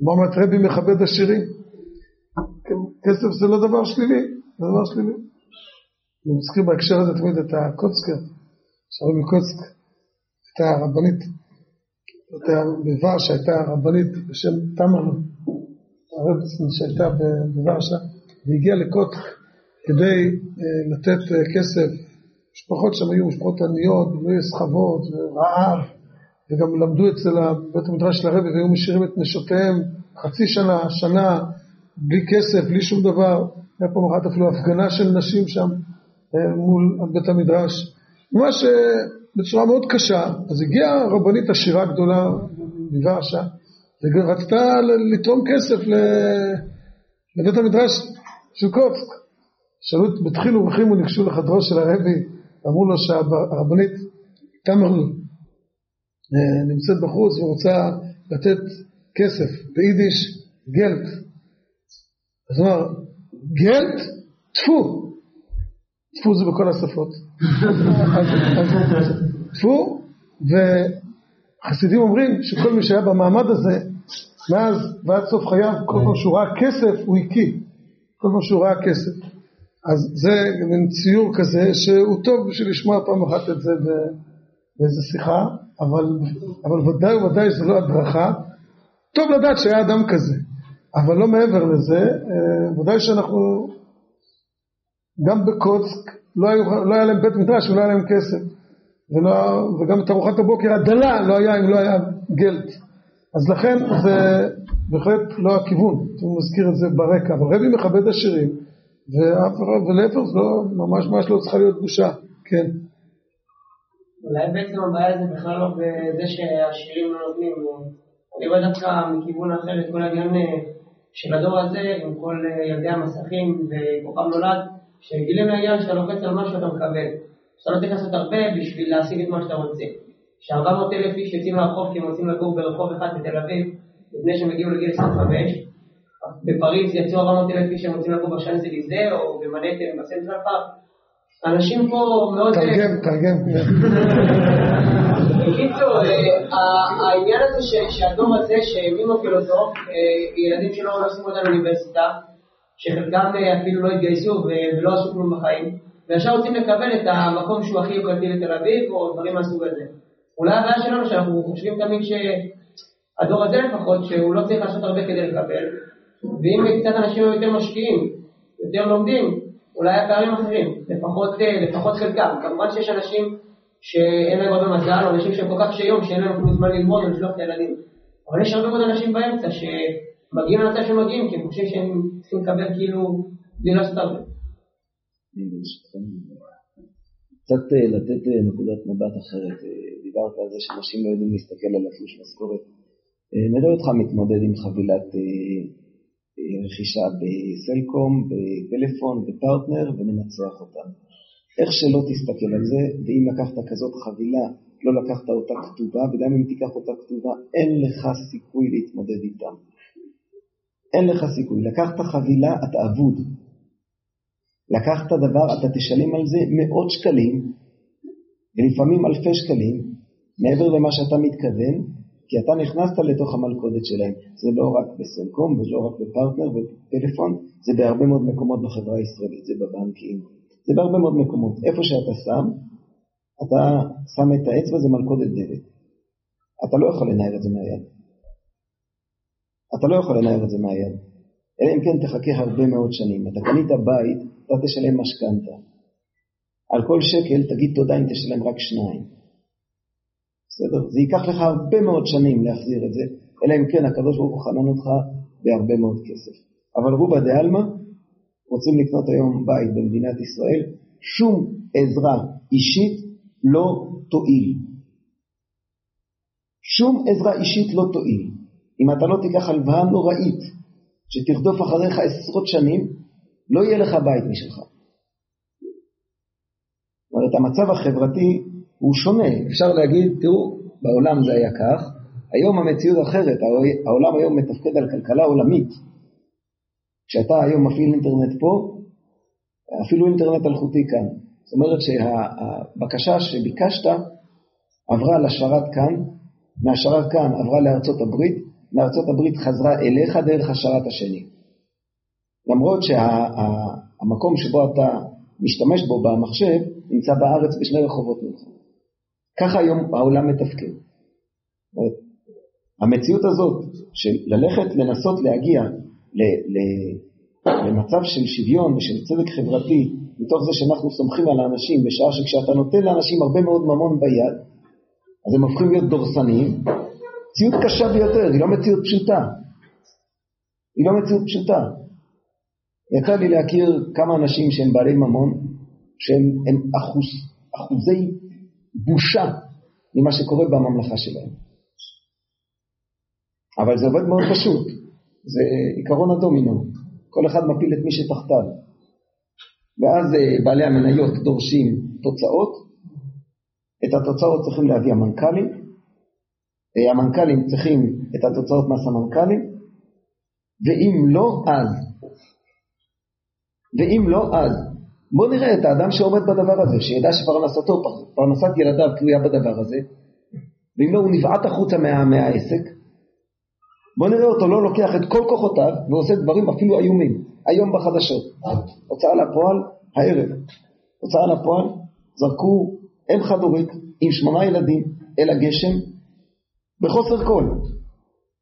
מוחמד רבי מכבד עשירים. כסף זה לא דבר שלילי, זה דבר שלילי. אני מזכיר בהקשר הזה תמיד את הקוצקר, שרבי מקוצק, הייתה רבנית, הייתה בוורשה, הייתה רבנית בשם תמרנו, הרבצן שהייתה בוורשה, והגיעה לקוטק כדי אה, לתת אה, כסף, משפחות שם היו משפחות עניות, והיו סחבות ורעב, וגם למדו אצל בית המדרש של הרבי והיו משאירים את נשותיהם חצי שנה, שנה, בלי כסף, בלי שום דבר. היה פעם אחת אפילו הפגנה של נשים שם אה, מול בית המדרש. ממש אה, בצורה מאוד קשה. אז הגיעה רבנית עשירה גדולה מוורשה, ורצתה לתרום כסף לבית המדרש של קוצק. שאלו, בתחילו ורחימו ניגשו לחדרו של הרבי, אמרו לו שהרבנית תמרנו נמצאת בחוץ ורוצה לתת כסף, ביידיש גלט. אז הוא אמר, גלט? טפו. טפו זה בכל השפות. [LAUGHS] טפו, וחסידים אומרים שכל מי שהיה במעמד הזה, מאז ועד סוף חייו, כל פעם שהוא ראה כסף הוא הקיא. כל פעם שהוא ראה כסף. אז זה מין ציור כזה שהוא טוב בשביל לשמוע פעם אחת את זה באיזה שיחה, אבל, אבל ודאי וודאי זה לא הדרכה. טוב לדעת שהיה אדם כזה, אבל לא מעבר לזה, ודאי שאנחנו גם בקוצק לא, היו, לא היה להם בית מדרש ולא היה להם כסף, ולא, וגם את ארוחת הבוקר הדלה לא היה אם לא היה גלט. אז לכן זה בהחלט לא הכיוון, אני מזכיר את זה ברקע, אבל רבי מכבד עשירים, ולהפך זה לא, ממש ממש לא צריכה להיות בושה, כן. אולי בעצם הבעיה זה בכלל לא בזה שהשירים לא נותנים, אני רואה דווקא מכיוון אחר את כל העניין של הדור הזה עם כל ילדי המסכים וכוכב נולד, שגילים לעניין שאתה לוחץ על משהו אתה מקבל, שאתה לא צריך לעשות הרבה בשביל להשיג את מה שאתה רוצה. ש-400 אלף איש יוצאים לרחוב כי הם רוצים לגור ברחוב אחד בתל אביב, לפני שהם הגיעו לגיל 25, בפריז יצאו 400 אלף איש שהם רוצים לגור בשאנזליזה או במנהטן בסנטרל פארק, אנשים פה מאוד... תרגם, תרגם. [LAUGHS] בקיצור, העניין הזה שהדור הזה שמי מוביל אותו, ילדים שלא נוסעים אותם לאוניברסיטה, שחלקם אפילו לא התגייסו ולא עשו כלום בחיים, ועכשיו רוצים לקבל את המקום שהוא הכי יוקרתי לתל אביב או דברים מהסוג הזה. אולי הבעיה שלנו שאנחנו חושבים תמיד שהדור הזה לפחות, שהוא לא צריך לעשות הרבה כדי לקבל, ואם קצת אנשים היו יותר משקיעים, יותר לומדים, אולי הפערים אחרים, לפחות, לפחות חלקם. כמובן שיש אנשים שאין להם הרבה מזל, או אנשים שהם כל כך קשי יום, שאין להם כלום זמן ללמוד ולשלוח את הילדים. אבל יש הרבה מאוד אנשים באמצע שמגיעים למצב שהם מגיעים, כי הם חושבים שהם צריכים לקבל כאילו בלי לעשות הרבה. קצת לתת נקודת מבט אחרת, דיברת על זה שאנשים לא יודעים להסתכל על התלוש משכורת. נראה אותך מתמודד עם חבילת רכישה בסלקום, בפלאפון, בפרטנר ומנצח אותה. איך שלא תסתכל על זה, ואם לקחת כזאת חבילה, לא לקחת אותה כתובה, וגם אם תיקח אותה כתובה, אין לך סיכוי להתמודד איתה. אין לך סיכוי. לקחת חבילה, אתה אבוד. לקחת דבר, אתה תשלם על זה מאות שקלים, ולפעמים אלפי שקלים, מעבר למה שאתה מתכוון, כי אתה נכנסת לתוך המלכודת שלהם. זה לא רק בסלקום ולא רק בפרטנר ובטלפון, זה בהרבה מאוד מקומות בחברה הישראלית, זה בבנקים, זה בהרבה מאוד מקומות. איפה שאתה שם, אתה שם את האצבע, זה מלכודת דלת. אתה לא יכול לנער את זה מהיד. אתה לא יכול לנער את זה מהיד. אלא אם כן תחכה הרבה מאוד שנים. אתה קנית בית, אתה תשלם משכנתה. על כל שקל תגיד תודה אם תשלם רק שניים. בסדר? זה ייקח לך הרבה מאוד שנים להחזיר את זה, אלא אם כן הקדוש ברוך הוא חנן אותך בהרבה מאוד כסף. אבל רובה דה עלמא, רוצים לקנות היום בית במדינת ישראל, שום עזרה אישית לא תועיל. שום עזרה אישית לא תועיל. אם אתה לא תיקח הלוואה נוראית, שתרדוף אחריך עשרות שנים, לא יהיה לך בית משלך. זאת אומרת, המצב החברתי הוא שונה. אפשר להגיד, תראו, בעולם זה היה כך, היום המציאות אחרת, העולם היום מתפקד על כלכלה עולמית. כשאתה היום מפעיל אינטרנט פה, אפילו אינטרנט אלחוטי כאן. זאת אומרת שהבקשה שביקשת עברה לשרת כאן, מהשרת כאן עברה לארצות הברית, מארצות הברית חזרה אליך דרך השרת השני. למרות שהמקום שה, שבו אתה משתמש בו במחשב נמצא בארץ בשני רחובות ממך. ככה היום העולם מתפקד. המציאות הזאת של ללכת לנסות להגיע ל, ל, למצב של שוויון ושל צדק חברתי מתוך זה שאנחנו סומכים על האנשים בשעה שכשאתה נותן לאנשים הרבה מאוד ממון ביד אז הם הופכים להיות דורסניים. מציאות קשה ביותר, היא לא מציאות פשוטה. היא לא מציאות פשוטה. יצא לי להכיר כמה אנשים שהם בעלי ממון שהם אחוז, אחוזי בושה ממה שקורה בממלכה שלהם. אבל זה עובד מאוד פשוט, זה עיקרון הדומינו, כל אחד מפיל את מי שתחתיו. ואז אה, בעלי המניות דורשים תוצאות, את התוצאות צריכים להביא המנכ"לים, אה, המנכ"לים צריכים את התוצאות מהסמנכ"לים, ואם לא אז, ואם לא אז, בוא נראה את האדם שעומד בדבר הזה, שידע שפרנסתו, פרנסת ילדיו תלויה בדבר הזה, ואם לא הוא נבעט החוצה מה, מהעסק, בוא נראה אותו לא לוקח את כל כוחותיו ועושה דברים אפילו איומים, היום בחדשות, הוצאה לפועל הערב, הוצאה לפועל, זרקו אם חד-הורית עם שמונה ילדים אל הגשם בחוסר כל,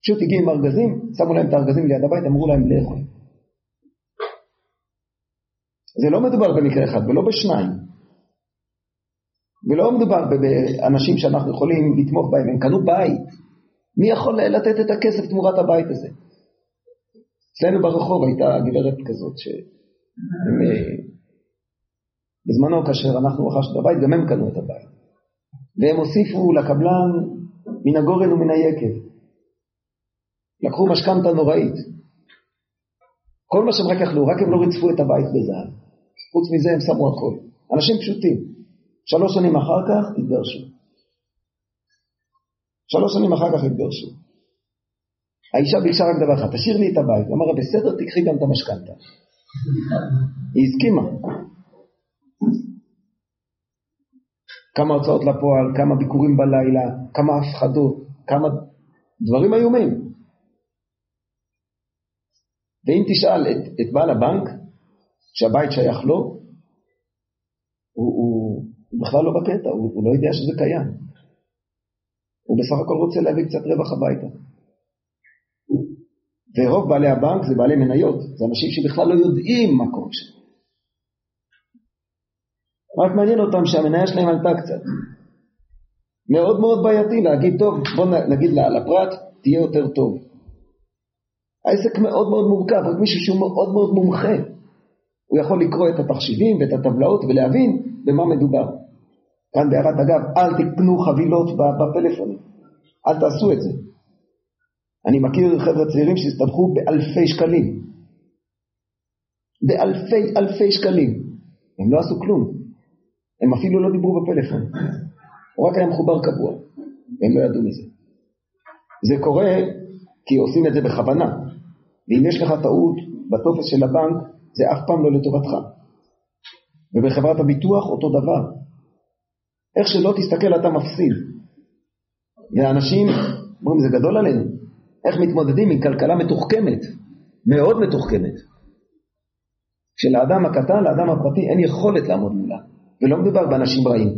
פשוט הגיעו עם ארגזים, שמו להם את הארגזים ליד הבית, אמרו להם לאכול. זה לא מדובר במקרה אחד ולא בשניים. ולא מדובר באנשים שאנחנו יכולים לתמוך בהם, הם קנו בית. מי יכול לתת את הכסף תמורת הבית הזה? אצלנו ברחוב הייתה גברת כזאת שהם, אה, בזמנו כאשר אנחנו רכשנו את הבית, גם הם קנו את הבית. והם הוסיפו לקבלן מן הגורן ומן היקב. לקחו משכנתה נוראית. כל מה שהם רק יכלו, רק הם לא ריצפו את הבית בזהב. חוץ מזה הם שמו הכל. אנשים פשוטים. שלוש שנים אחר כך התגרשו. שלוש שנים אחר כך התגרשו. האישה ביקשה רק דבר אחד, תשאיר לי את הבית. אמרה, בסדר, תקחי גם את המשכנתה. היא הסכימה. כמה הוצאות לפועל, כמה ביקורים בלילה, כמה הפחדות, כמה דברים איומים. ואם תשאל את, את בעל הבנק, שהבית שייך לו, הוא, הוא, הוא בכלל לא בקטע, הוא, הוא לא יודע שזה קיים. הוא בסך הכל רוצה להביא קצת רווח הביתה. ורוב בעלי הבנק זה בעלי מניות, זה אנשים שבכלל לא יודעים מה קורה שם. רק מעניין אותם שהמניה שלהם עלתה קצת. מאוד מאוד בעייתי להגיד, טוב, בוא נגיד לפרט, תהיה יותר טוב. העסק מאוד מאוד מורכב, רק מישהו שהוא מאוד מאוד מומחה. הוא יכול לקרוא את התחשיבים ואת הטבלאות ולהבין במה מדובר. כאן בהערת אגב, אל תקנו חבילות בפלאפון, אל תעשו את זה. אני מכיר חבר'ה צעירים שהסתבכו באלפי שקלים. באלפי אלפי שקלים. הם לא עשו כלום. הם אפילו לא דיברו בפלאפון. הוא רק היה מחובר קבוע. הם לא ידעו מזה. זה קורה כי עושים את זה בכוונה. ואם יש לך טעות בטופס של הבנק, זה אף פעם לא לטובתך. ובחברת הביטוח אותו דבר. איך שלא תסתכל אתה מפסיד. ואנשים, אומרים זה גדול עלינו, איך מתמודדים עם כלכלה מתוחכמת, מאוד מתוחכמת. כשלאדם הקטן, לאדם הפרטי, אין יכולת לעמוד מולה. ולא מדובר באנשים רעים.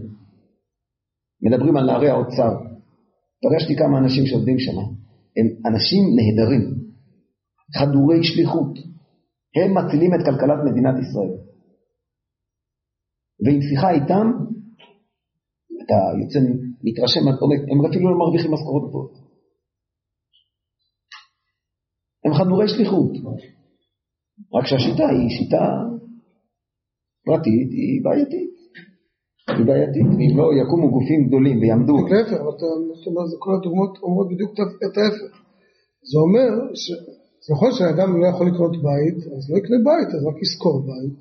מדברים על נערי האוצר. פגשתי כמה אנשים שעובדים שם. הם אנשים נהדרים, חדורי שליחות. הם מצילים את כלכלת מדינת ישראל. ועם שיחה איתם, אתה יוצא, מתרשם, הם אפילו לא מרוויחים משכורות גבוהות. הם חדורי שליחות. רק שהשיטה היא שיטה פרטית, היא בעייתית. היא בעייתית, ואם לא יקומו גופים גדולים ויעמדו. להפך, כל הדוגמאות אומרות בדיוק את ההפך. זה אומר נכון שאדם לא יכול לקנות בית, אז לא יקנה בית, אז רק ישכור בית,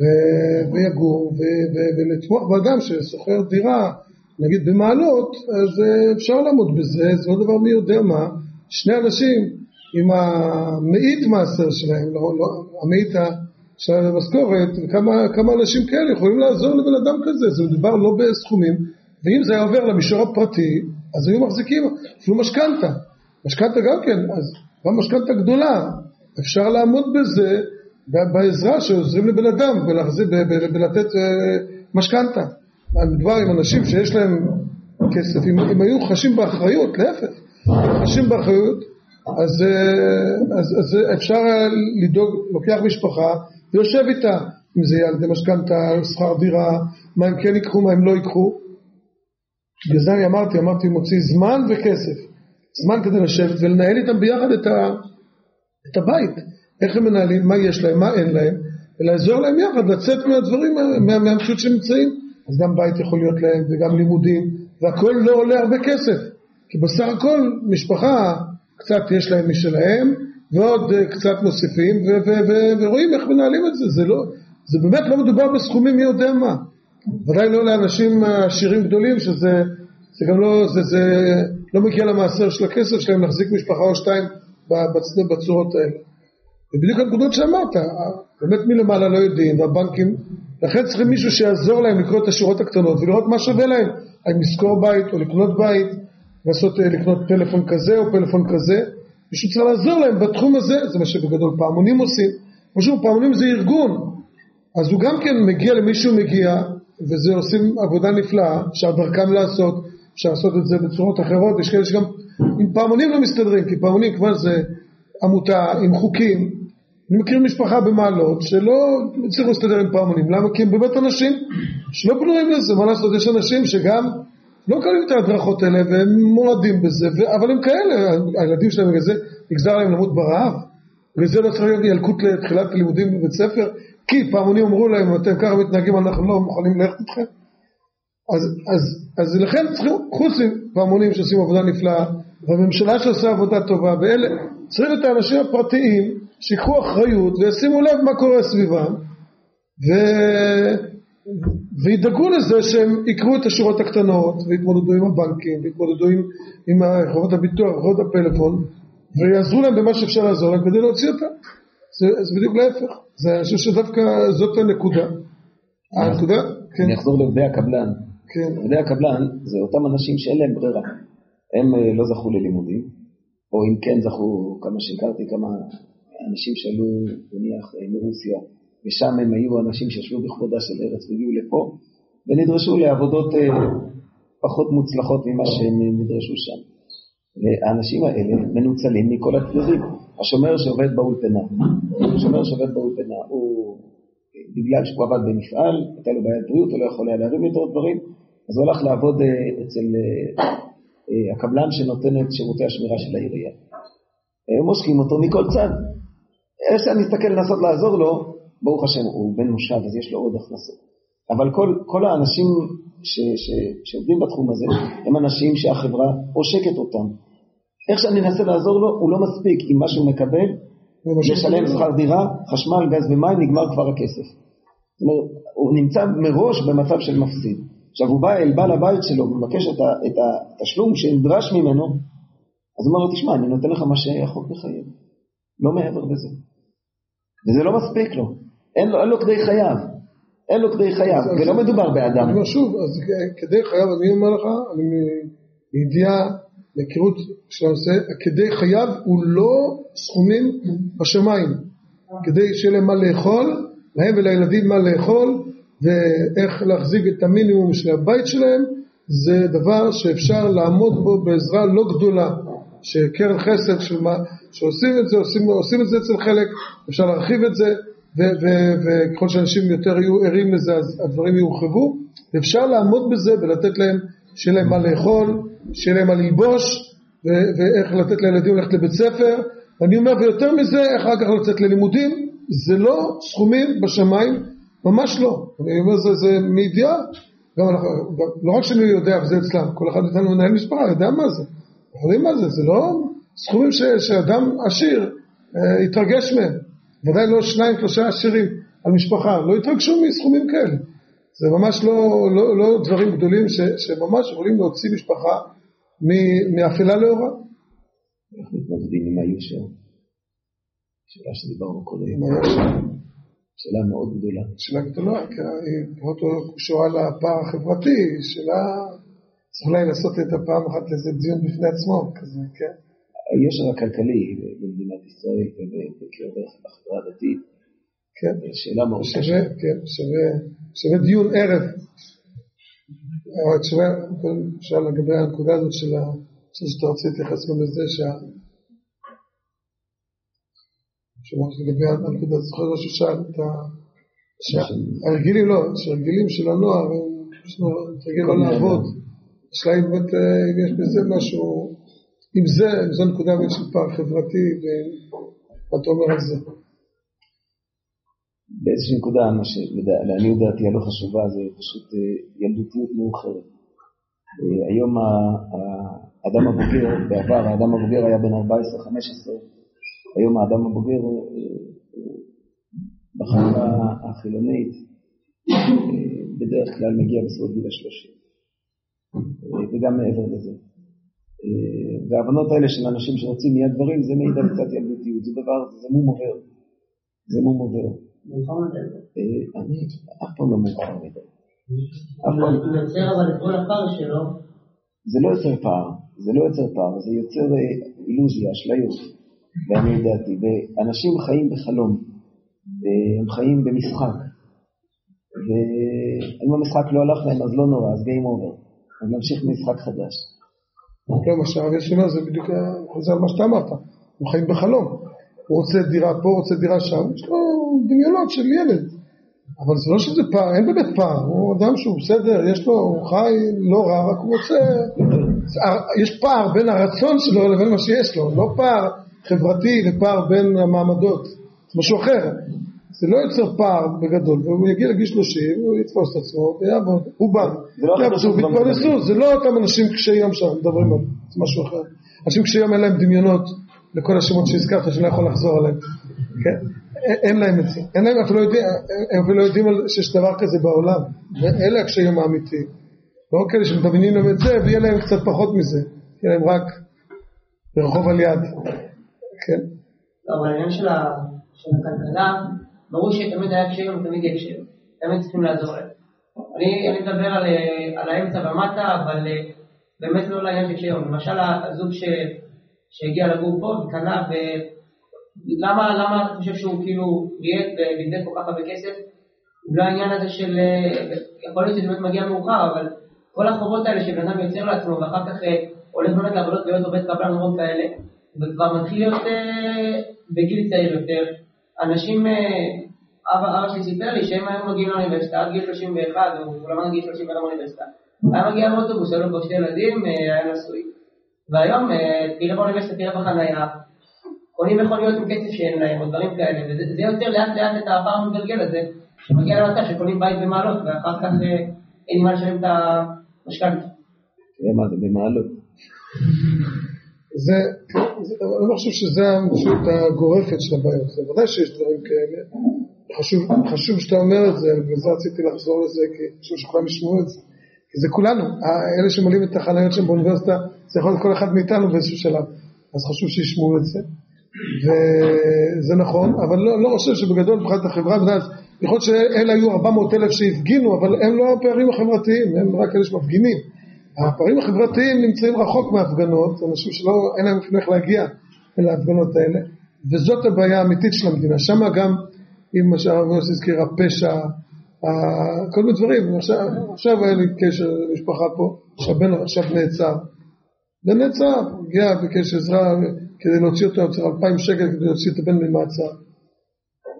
ו- ויגור, ו- ו- ולתמוך באדם ששוכר דירה, נגיד במעלות, אז אה, אפשר לעמוד בזה, זה לא דבר מי יודע מה, שני אנשים עם המאית מעשר שלהם, לא, לא, המאית של המשכורת, וכמה אנשים כאלה יכולים לעזור לבן אדם כזה, זה מדובר לא בסכומים, ואם זה היה עובר למישור הפרטי, אז היו מחזיקים אפילו משכנתה, משכנתה גם כן, אז גם משכנתה גדולה, אפשר לעמוד בזה בעזרה שעוזרים לבן אדם ולתת אה, משכנתה. מדובר עם אנשים שיש להם כסף, אם, אם היו חשים באחריות, להפך, חשים באחריות, אז, אה, אז, אז אפשר לדאוג, לוקח משפחה ויושב איתה, אם זה יהיה על ידי משכנתה, שכר דירה, מה הם כן ייקחו, מה הם לא ייקחו. בגלל זה אני אמרתי, אמרתי מוציא זמן וכסף. זמן כדי לשבת ולנהל איתם ביחד את, ה, את הבית, איך הם מנהלים, מה יש להם, מה אין להם, ולעזור להם יחד לצאת מהדברים, מה, מהמציאות שהם נמצאים. אז גם בית יכול להיות להם וגם לימודים, והכל לא עולה הרבה כסף, כי בסך הכל משפחה קצת יש להם משלהם, ועוד אה, קצת מוסיפים, ו- ו- ו- ורואים איך מנהלים את זה, זה, לא, זה באמת לא מדובר בסכומים מי יודע מה, ודאי לא לאנשים עשירים גדולים, שזה זה גם לא, זה, זה לא מגיע למעשר של הכסף שלהם להחזיק משפחה או שתיים בצורות האלה. ובדיוק הנקודות שאמרת, באמת מלמעלה לא יודעים, והבנקים, לכן צריכים מישהו שיעזור להם לקרוא את השורות הקטנות ולראות מה שווה להם, האם לשכור בית או לקנות בית, לעשות, אה, לקנות טלפון כזה או פלאפון כזה, מישהו צריך לעזור להם בתחום הזה, זה מה שבגדול פעמונים עושים, פשוט פעמונים זה ארגון, אז הוא גם כן מגיע למי שהוא מגיע, וזה עושים עבודה נפלאה, אפשר דרכם לעשות, אפשר לעשות את זה בצורות אחרות, יש כאלה שגם עם פעמונים לא מסתדרים, כי פעמונים כבר זה עמותה עם חוקים. אני מכיר משפחה במעלות שלא הצליחו להסתדר עם פעמונים, למה? כי הם באמת אנשים שלא בנויים לזה, מה לעשות, יש אנשים שגם לא מקבלים את ההדרכות האלה והם מועדים בזה, ו... אבל הם כאלה, הילדים שלהם בגלל זה נגזר להם למות ברעב, בגלל זה לא צריך להיות ילקוט לתחילת הלימודים בבית ספר, כי פעמונים אמרו להם, אתם ככה מתנהגים, אנחנו לא מוכנים ללכת איתכם. אז, אז, אז לכן צריכים, חוץ מהמונים שעושים עבודה נפלאה, והממשלה שעושה עבודה טובה, ואלה, צריכים את האנשים הפרטיים שיקחו אחריות וישימו לב מה קורה סביבם, ו... וידאגו לזה שהם יקראו את השורות הקטנות, ויתמודדו עם הבנקים, ויתמודדו עם, עם חברות הביטוח, חברות הפלאפון, ויעזרו להם במה שאפשר לעזור להם כדי להוציא אותם. זה, זה בדיוק להפך. זה, אני חושב שדווקא זאת הנקודה. הנקודה, כן. אני אחזור לעובדי הקבלן. כן. עובדי הקבלן זה אותם אנשים שאין להם ברירה. הם אה, לא זכו ללימודים, או אם כן זכו, כמה שהכרתי, כמה אנשים שעלו, נניח, אה, מרוסיה, ושם הם היו אנשים שישבו בכבודה של ארץ והגיעו לפה, ונדרשו לעבודות אה, פחות מוצלחות ממה שהם נדרשו שם. האנשים האלה מנוצלים מכל הצדדים. השומר שעובד באולפנה, השומר שעובד באולפנה, הוא, בגלל שהוא עבד במפעל, הייתה לו בעיית בריאות, הוא לא יכול היה להרים יותר דברים, אז הוא הלך לעבוד אה, אצל אה, אה, הקבלן שנותן את שירותי השמירה של העירייה. הם מושכים אותו מכל צד. איך שאני מסתכל לנסות לעזור לו, ברוך השם, הוא בן מושב, אז יש לו עוד הכנסות. אבל כל, כל האנשים ש, ש, שעובדים בתחום הזה, הם אנשים שהחברה עושקת אותם. איך שאני אנסה לעזור לו, הוא לא מספיק עם מה שהוא מקבל, לשלם שכר דירה, חשמל, גז ומים, נגמר כבר הכסף. זאת אומרת, הוא נמצא מראש במצב של מפסיד. עכשיו הוא בא אל בעל הבית שלו ומבקש את, את התשלום שנדרש ממנו, אז הוא אומר לו, תשמע, אני נותן לך מה שהחוק מחייב, לא מעבר לזה. וזה לא מספיק לו, אין לו, אין לו כדי חייו. אין לו כדי חייו, ולא מדובר באדם. אני אומר שוב, אז כדי חייו, אני אומר לך, אני מידיעה, מהיכרות של הנושא, כדי חייו הוא לא סכומים בשמיים, כדי שיהיה להם מה לאכול, להם ולילדים מה לאכול, ואיך להחזיק את המינימום של הבית שלהם, זה דבר שאפשר לעמוד בו בעזרה לא גדולה, שקרן חסד של מה, שעושים את זה, עושים, עושים את זה אצל חלק, אפשר להרחיב את זה, וככל שאנשים יותר יהיו ערים לזה אז הדברים יורחבו, אפשר לעמוד בזה ולתת להם, שיהיה להם מה לאכול, שיהיה להם מה ללבוש, ואיך לתת לילדים ללכת לבית ספר, ואני אומר ויותר מזה, אחר כך לצאת ללימודים, זה לא סכומים בשמיים, ממש לא, אני אומר זה, זה מידיעה, גם אנחנו, לא רק שאני יודע וזה אצלם, כל אחד מאיתנו מנהל משפחה, יודע מה זה, אנחנו יודעים מה זה, זה לא סכומים ש, שאדם עשיר אה, יתרגש מהם, ודאי לא שניים שלושה עשירים על משפחה, לא יתרגשו מסכומים כאלה, זה ממש לא, לא, לא דברים גדולים ש, שממש יכולים להוציא משפחה מאפלה לאורה. איך מתמודדים עם היושר? שאלה שדיברנו קודם. שאלה מאוד גדולה. שאלה גדולה, כי היא פחות קשורה לפער החברתי, שאלה, צריך אולי לעשות את הפעם אחת איזה דיון בפני עצמו, כזה, כן? היושר הכלכלי במדינת ישראל ובקרב החברה הדתית, כן, שאלה מאוד קשה. כן, שווה, שווה דיון ערב. שווה, אפשר לגבי הנקודה הזאת של ה... אני חושב שאתה רוצה להתייחס גם לזה שה... שמעת לגבי הנקודה, זוכר ששאלת, שהרגילים לא, שהרגילים של הנוער, יש לנו מתרגל לא לעבוד, השאלה אם באמת אה, אם יש בזה משהו, אם זה, אם זו נקודה באמת של פער חברתי, ומה אתה אומר על זה? באיזושהי נקודה, מה שלעניות דעתי הלא חשובה זה פשוט אה, ילדותיות מאוחרת. אה, היום האדם הבוגר, בעבר האדם הבוגר היה בן 14-15, היום האדם הבוגר אה, בחברה החילונית בדרך כלל מגיע בסביבות גיל השלושים, וגם מעבר לזה. וההבנות האלה של אנשים שרוצים מיד דברים זה מעיד על קצת ילדותיות, זה דבר, זה מום עובר, זה מום עובר. אני אף פעם לא מאוחר מדי. הוא יוצר אבל את כל הפער שלו. זה לא יוצר פער, זה לא יוצר פער, זה יוצר אילוזיה, אשליות, לעניות דעתי. ואנשים חיים בחלום, הם חיים במשחק. ואם המשחק לא הלך להם אז לא נורא, אז game over. אז נמשיך במשחק חדש. כן, מה שהרב שלו זה בדיוק חוזר על מה שאתה אמרת, הוא חיים בחלום, הוא רוצה דירה פה, הוא רוצה דירה שם, יש לו דמיונות של ילד, אבל זה לא שזה פער, אין באמת פער, הוא אדם שהוא בסדר, יש לו, הוא חי לא רע, רק הוא רוצה, [CLEARS THROAT] יש פער בין הרצון שלו לבין מה שיש לו, לא פער חברתי ופער בין המעמדות, זה משהו אחר, זה לא יוצר פער בגדול, והוא יגיע לגיל 30, הוא יתפוס את עצמו ויעבוד, הוא בא, יעבדו ויתפרנסו, זה לא אותם אנשים קשי יום שאנחנו מדברים עליהם, זה משהו אחר. אנשים קשי יום אין להם דמיונות לכל השמות שהזכרת שאני לא יכול לחזור עליהם, כן? אין להם את זה, אין להם, אפילו יודעים, הם אפילו יודעים שיש דבר כזה בעולם, ואלה הקשי יום האמיתיים. לא כאלה שמדמיינים להם את זה, ויהיה להם קצת פחות מזה, יהיה להם רק ברחוב על יד, כן? לא, אבל העניין של הכלכלה, ברור שתמיד היה קשיים ותמיד יהיה קשיים, תמיד צריכים לעזור. אני, מדבר על, האמצע ומטה, אבל באמת לא לעניין של קשיים. למשל הזוג שהגיע לגור פה וקנה, למה אתה חושב שהוא כאילו ריאט ובזבז כל כך הרבה כסף? בגלל העניין הזה של, יכול להיות שזה באמת מגיע מאוחר, אבל כל החובות האלה שבן אדם יוצר לעצמו ואחר כך הולך באמת לעבודות להיות עובד קבלן רוב כאלה, וכבר מתחיל להיות בגיל צעיר יותר, אנשים, אבא, אבא שלי סיפר לי שהם היום מגיעים לאוניברסיטה עד גיל 31, הוא למד גיל 31 באוניברסיטה. היה מגיע לאוטובוס, היו לו פה שתי ילדים, היה נשוי. והיום, תראה באוניברסיטה, תראה בחנייה, קונים מכוניות עם כסף שאין להם, או דברים כאלה, וזה יוצר לאט לאט את הפער המתגלגל הזה, שמגיע למצב שקונים בית במעלות, ואחר כך אין לי מה לשלם את המשכנתה. תראה מה זה במעלות. זה, אני לא חושב שזה המציאות הגורפת של הבעיות, זה ודאי שיש דברים כאלה, חשוב, חשוב שאתה אומר את זה, ובגלל רציתי לחזור לזה, כי חשוב שכולם ישמעו את זה, כי זה כולנו, אלה שמלאים את החניות שם באוניברסיטה, זה יכול להיות כל אחד מאיתנו באיזשהו שלב, אז חשוב שישמעו את זה. וזה נכון, אבל לא, לא חושב שבגדול מבחינת החברה, יכול להיות שאלה היו 400 אלף שהפגינו, אבל הם לא הפערים החברתיים, הם רק אלה שמפגינים. הפערים החברתיים נמצאים רחוק מהפגנות, אנשים שלא, אין להם אפילו איך להגיע אל ההפגנות האלה, וזאת הבעיה האמיתית של המדינה. שם גם, אם מה שהרב יוסי הזכיר, הפשע, כל מיני דברים, עכשיו, היה לי קשר למשפחה פה, שהבן עכשיו נעצר. בן נעצר, הגיע, ביקש עזרה כדי להוציא אותו, צריך אלפיים שקל כדי להוציא את הבן ממעצר.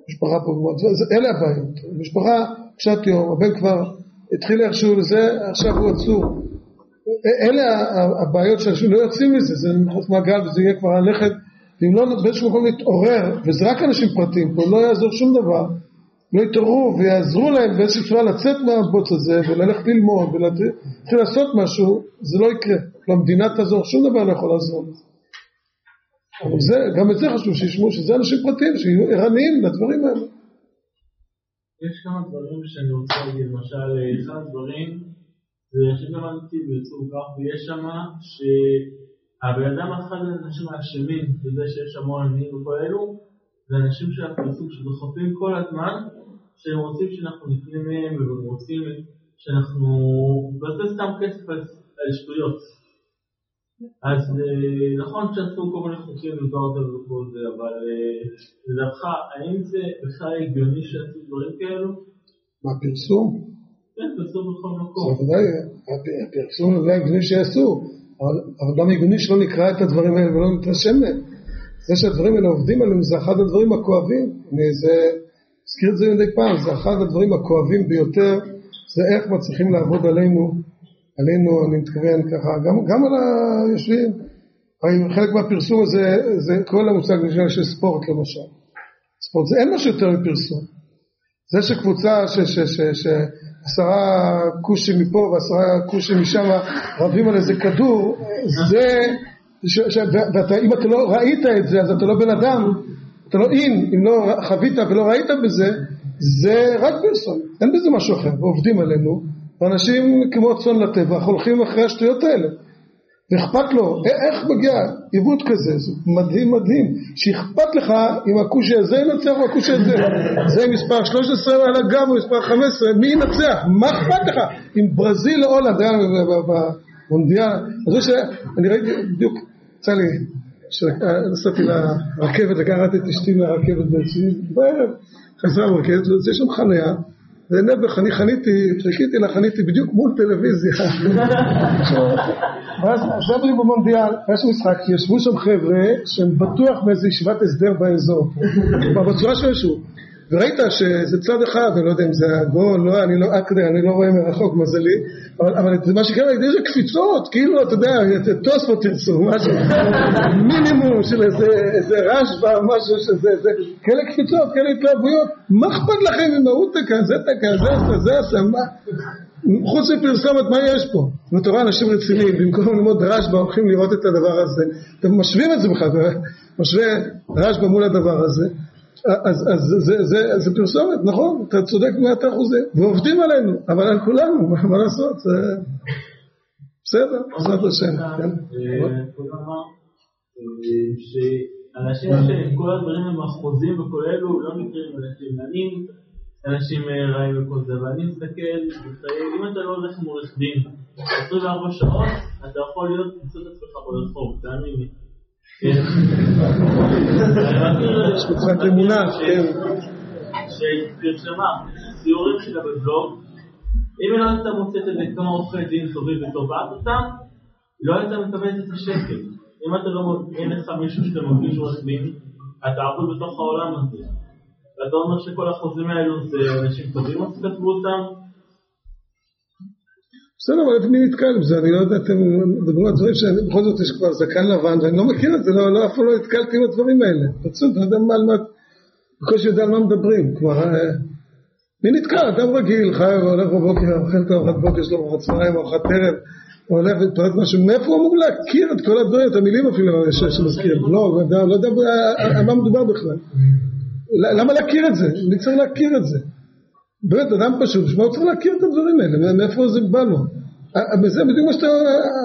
משפחה פה, אלה הבעיות. משפחה קשת יום, הבן כבר התחיל איכשהו לזה, עכשיו הוא עצור. אלה הבעיות שאנשים לא יוצאים מזה, זה נכנס מעגל וזה יהיה כבר הנכד, ואם לא באיזשהו מקום להתעורר, וזה רק אנשים פרטיים פה, לא יעזור שום דבר, לא יתעוררו ויעזרו להם באיזושהי צורה לצאת מהבוץ הזה וללכת ללמוד ולהתחיל לעשות משהו, זה לא יקרה. למדינה תעזור, שום דבר לא יכול לעזור לזה. אבל זה, גם את זה חשוב שישמעו שזה אנשים פרטיים, שיהיו ערניים לדברים האלה. יש כמה דברים שאני רוצה להגיד, למשל, אחד הדברים שגם עליתי בייצור כך, ויש שם שהבן אדם אחד האנשים האשמים בזה שיש המון עניים וכל אלו, זה אנשים שאנחנו עושים שדוחפים כל הזמן, שהם רוצים שאנחנו נקנה מהם, והם רוצים שאנחנו נבזבז סתם כסף על שטויות. אז נכון שעשו כל מיני חוקים ודיברת על וכל זה, אבל לדעתך, האם זה בכלל הגיוני שעשו דברים כאלו? מה, פרסום? פרסום בכל מקום. זה ודאי, הפרסום זה הגיוני שיעשו, אבל גם הגיוני שלא נקרא את הדברים האלה ולא נתרשם מהם. זה שהדברים האלה עובדים עלינו זה אחד הדברים הכואבים, אני אזכיר את זה מדי פעם, זה אחד הדברים הכואבים ביותר, זה איך מצליחים לעבוד עלינו עלינו, אני מתכוון ככה, גם, גם על היושבים, חלק מהפרסום הזה, זה כל המושג של ספורט למשל. ספורט זה אין משהו יותר מפרסום. זה שקבוצה שעשרה כושים מפה ועשרה כושים משם רבים על איזה כדור, זה, ש, ש, ואם אתה לא ראית את זה אז אתה לא בן אדם, אתה לא אין, אם לא חווית ולא ראית בזה, זה רק פרסום, אין בזה משהו אחר, ועובדים עלינו, ואנשים כמו צאן לטבח הולכים אחרי השטויות האלה ואכפת לו, איך מגיע עיוות כזה, זה מדהים מדהים, שאכפת לך אם הכושי הזה ינצח או הכושי הזה, זה מספר 13 על הגב או מספר 15, מי ינצח, מה אכפת לך, אם ברזיל או הולנד היה במונדיאל, אז זה שאני ראיתי בדיוק, יצא לי, נסעתי לרכבת, לקחת את אשתי לרכבת בערב, חזרה לרכבת, ויש שם חניה זה נעבך, אני חניתי, חיכיתי לה, חניתי בדיוק מול טלוויזיה. [LAUGHS] ואז שברי במונדיאל, יש משחק, ישבו שם חבר'ה שהם בטוח באיזה ישיבת הסדר באזור, [LAUGHS] בצורה של ישבו. וראית שזה צד אחד, אני לא יודע אם זה הגול, לא, אני לא, כדי, אני לא רואה מרחוק מזלי, אבל, אבל זה מה שקרה, איזה קפיצות, כאילו, אתה יודע, תוספות תרצו, משהו, מינימום של איזה, איזה רשב"א, משהו שזה, זה, כאלה קפיצות, כאלה התלהבויות, מה אכפת לכם אם ההוא תקע, זה תקע, זה עשה, זה עשה, מה? חוץ מפרסומת, מה יש פה? ואתה רואה אנשים רציניים, במקום ללמוד רשב"א, הולכים לראות את הדבר הזה, אתם משווים את זה בכלל, משווה רשב"א מול הדבר הזה, אז, אז זה, זה, זה פרסומת, נכון, אתה צודק במאת האחוזים, ועובדים עלינו, אבל על כולנו, [LAUGHS] מה לעשות, זה בסדר, בעזרת השם. כן. שאנשים שכל הדברים הם אחוזים וכל אלו לא נקראים אנשים עניים, אנשים רעים וכל זה, ואני מסתכל, אם אתה לא הולך עם עורך דין 24 שעות, אתה יכול להיות, למצוא את עצמך ברחוב, תאמין לי. יש מצוות אמונה, כן. שפרשמה ציורים שלה בבלוג, אם לא היית מוצאת את זה כמה עורכי דין טובים ותובעת אותם, לא היית מקבלת את השקל. אם אתה לא, אין לך מישהו שאתה מרגיש עורך דין, אתה עבוד בתוך העולם הזה. ואתה אומר שכל החוזים האלו זה אנשים טובים אז כתבו אותם, בסדר, אבל מי נתקל בזה? אני לא יודע, אתם מדברים על דברים שבכל זאת יש כבר זקן לבן, ואני לא מכיר את זה, לא, לא, אף פעם לא נתקלתי עם הדברים האלה. פשוט, לא יודע מה, על מה, בקושי יודע על מה מדברים. כלומר, אה, מי נתקל? אדם רגיל, חי והולך בבוקר, אוכל את ארוחת בוקר, יש לו ארוחת צהריים, ארוחת ערב, הוא הולך ומתפרט משהו, מאיפה הוא אמור להכיר את כל הדברים, את המילים אפילו שמזכיר, לא, לא יודע על מה מדובר בכלל. למה להכיר את זה? אני צריך להכיר את זה. באמת, אדם פשוט, שמע, הוא צריך להכיר את הדברים האלה, מאיפה זה בא לו. וזה בדיוק מה שאתה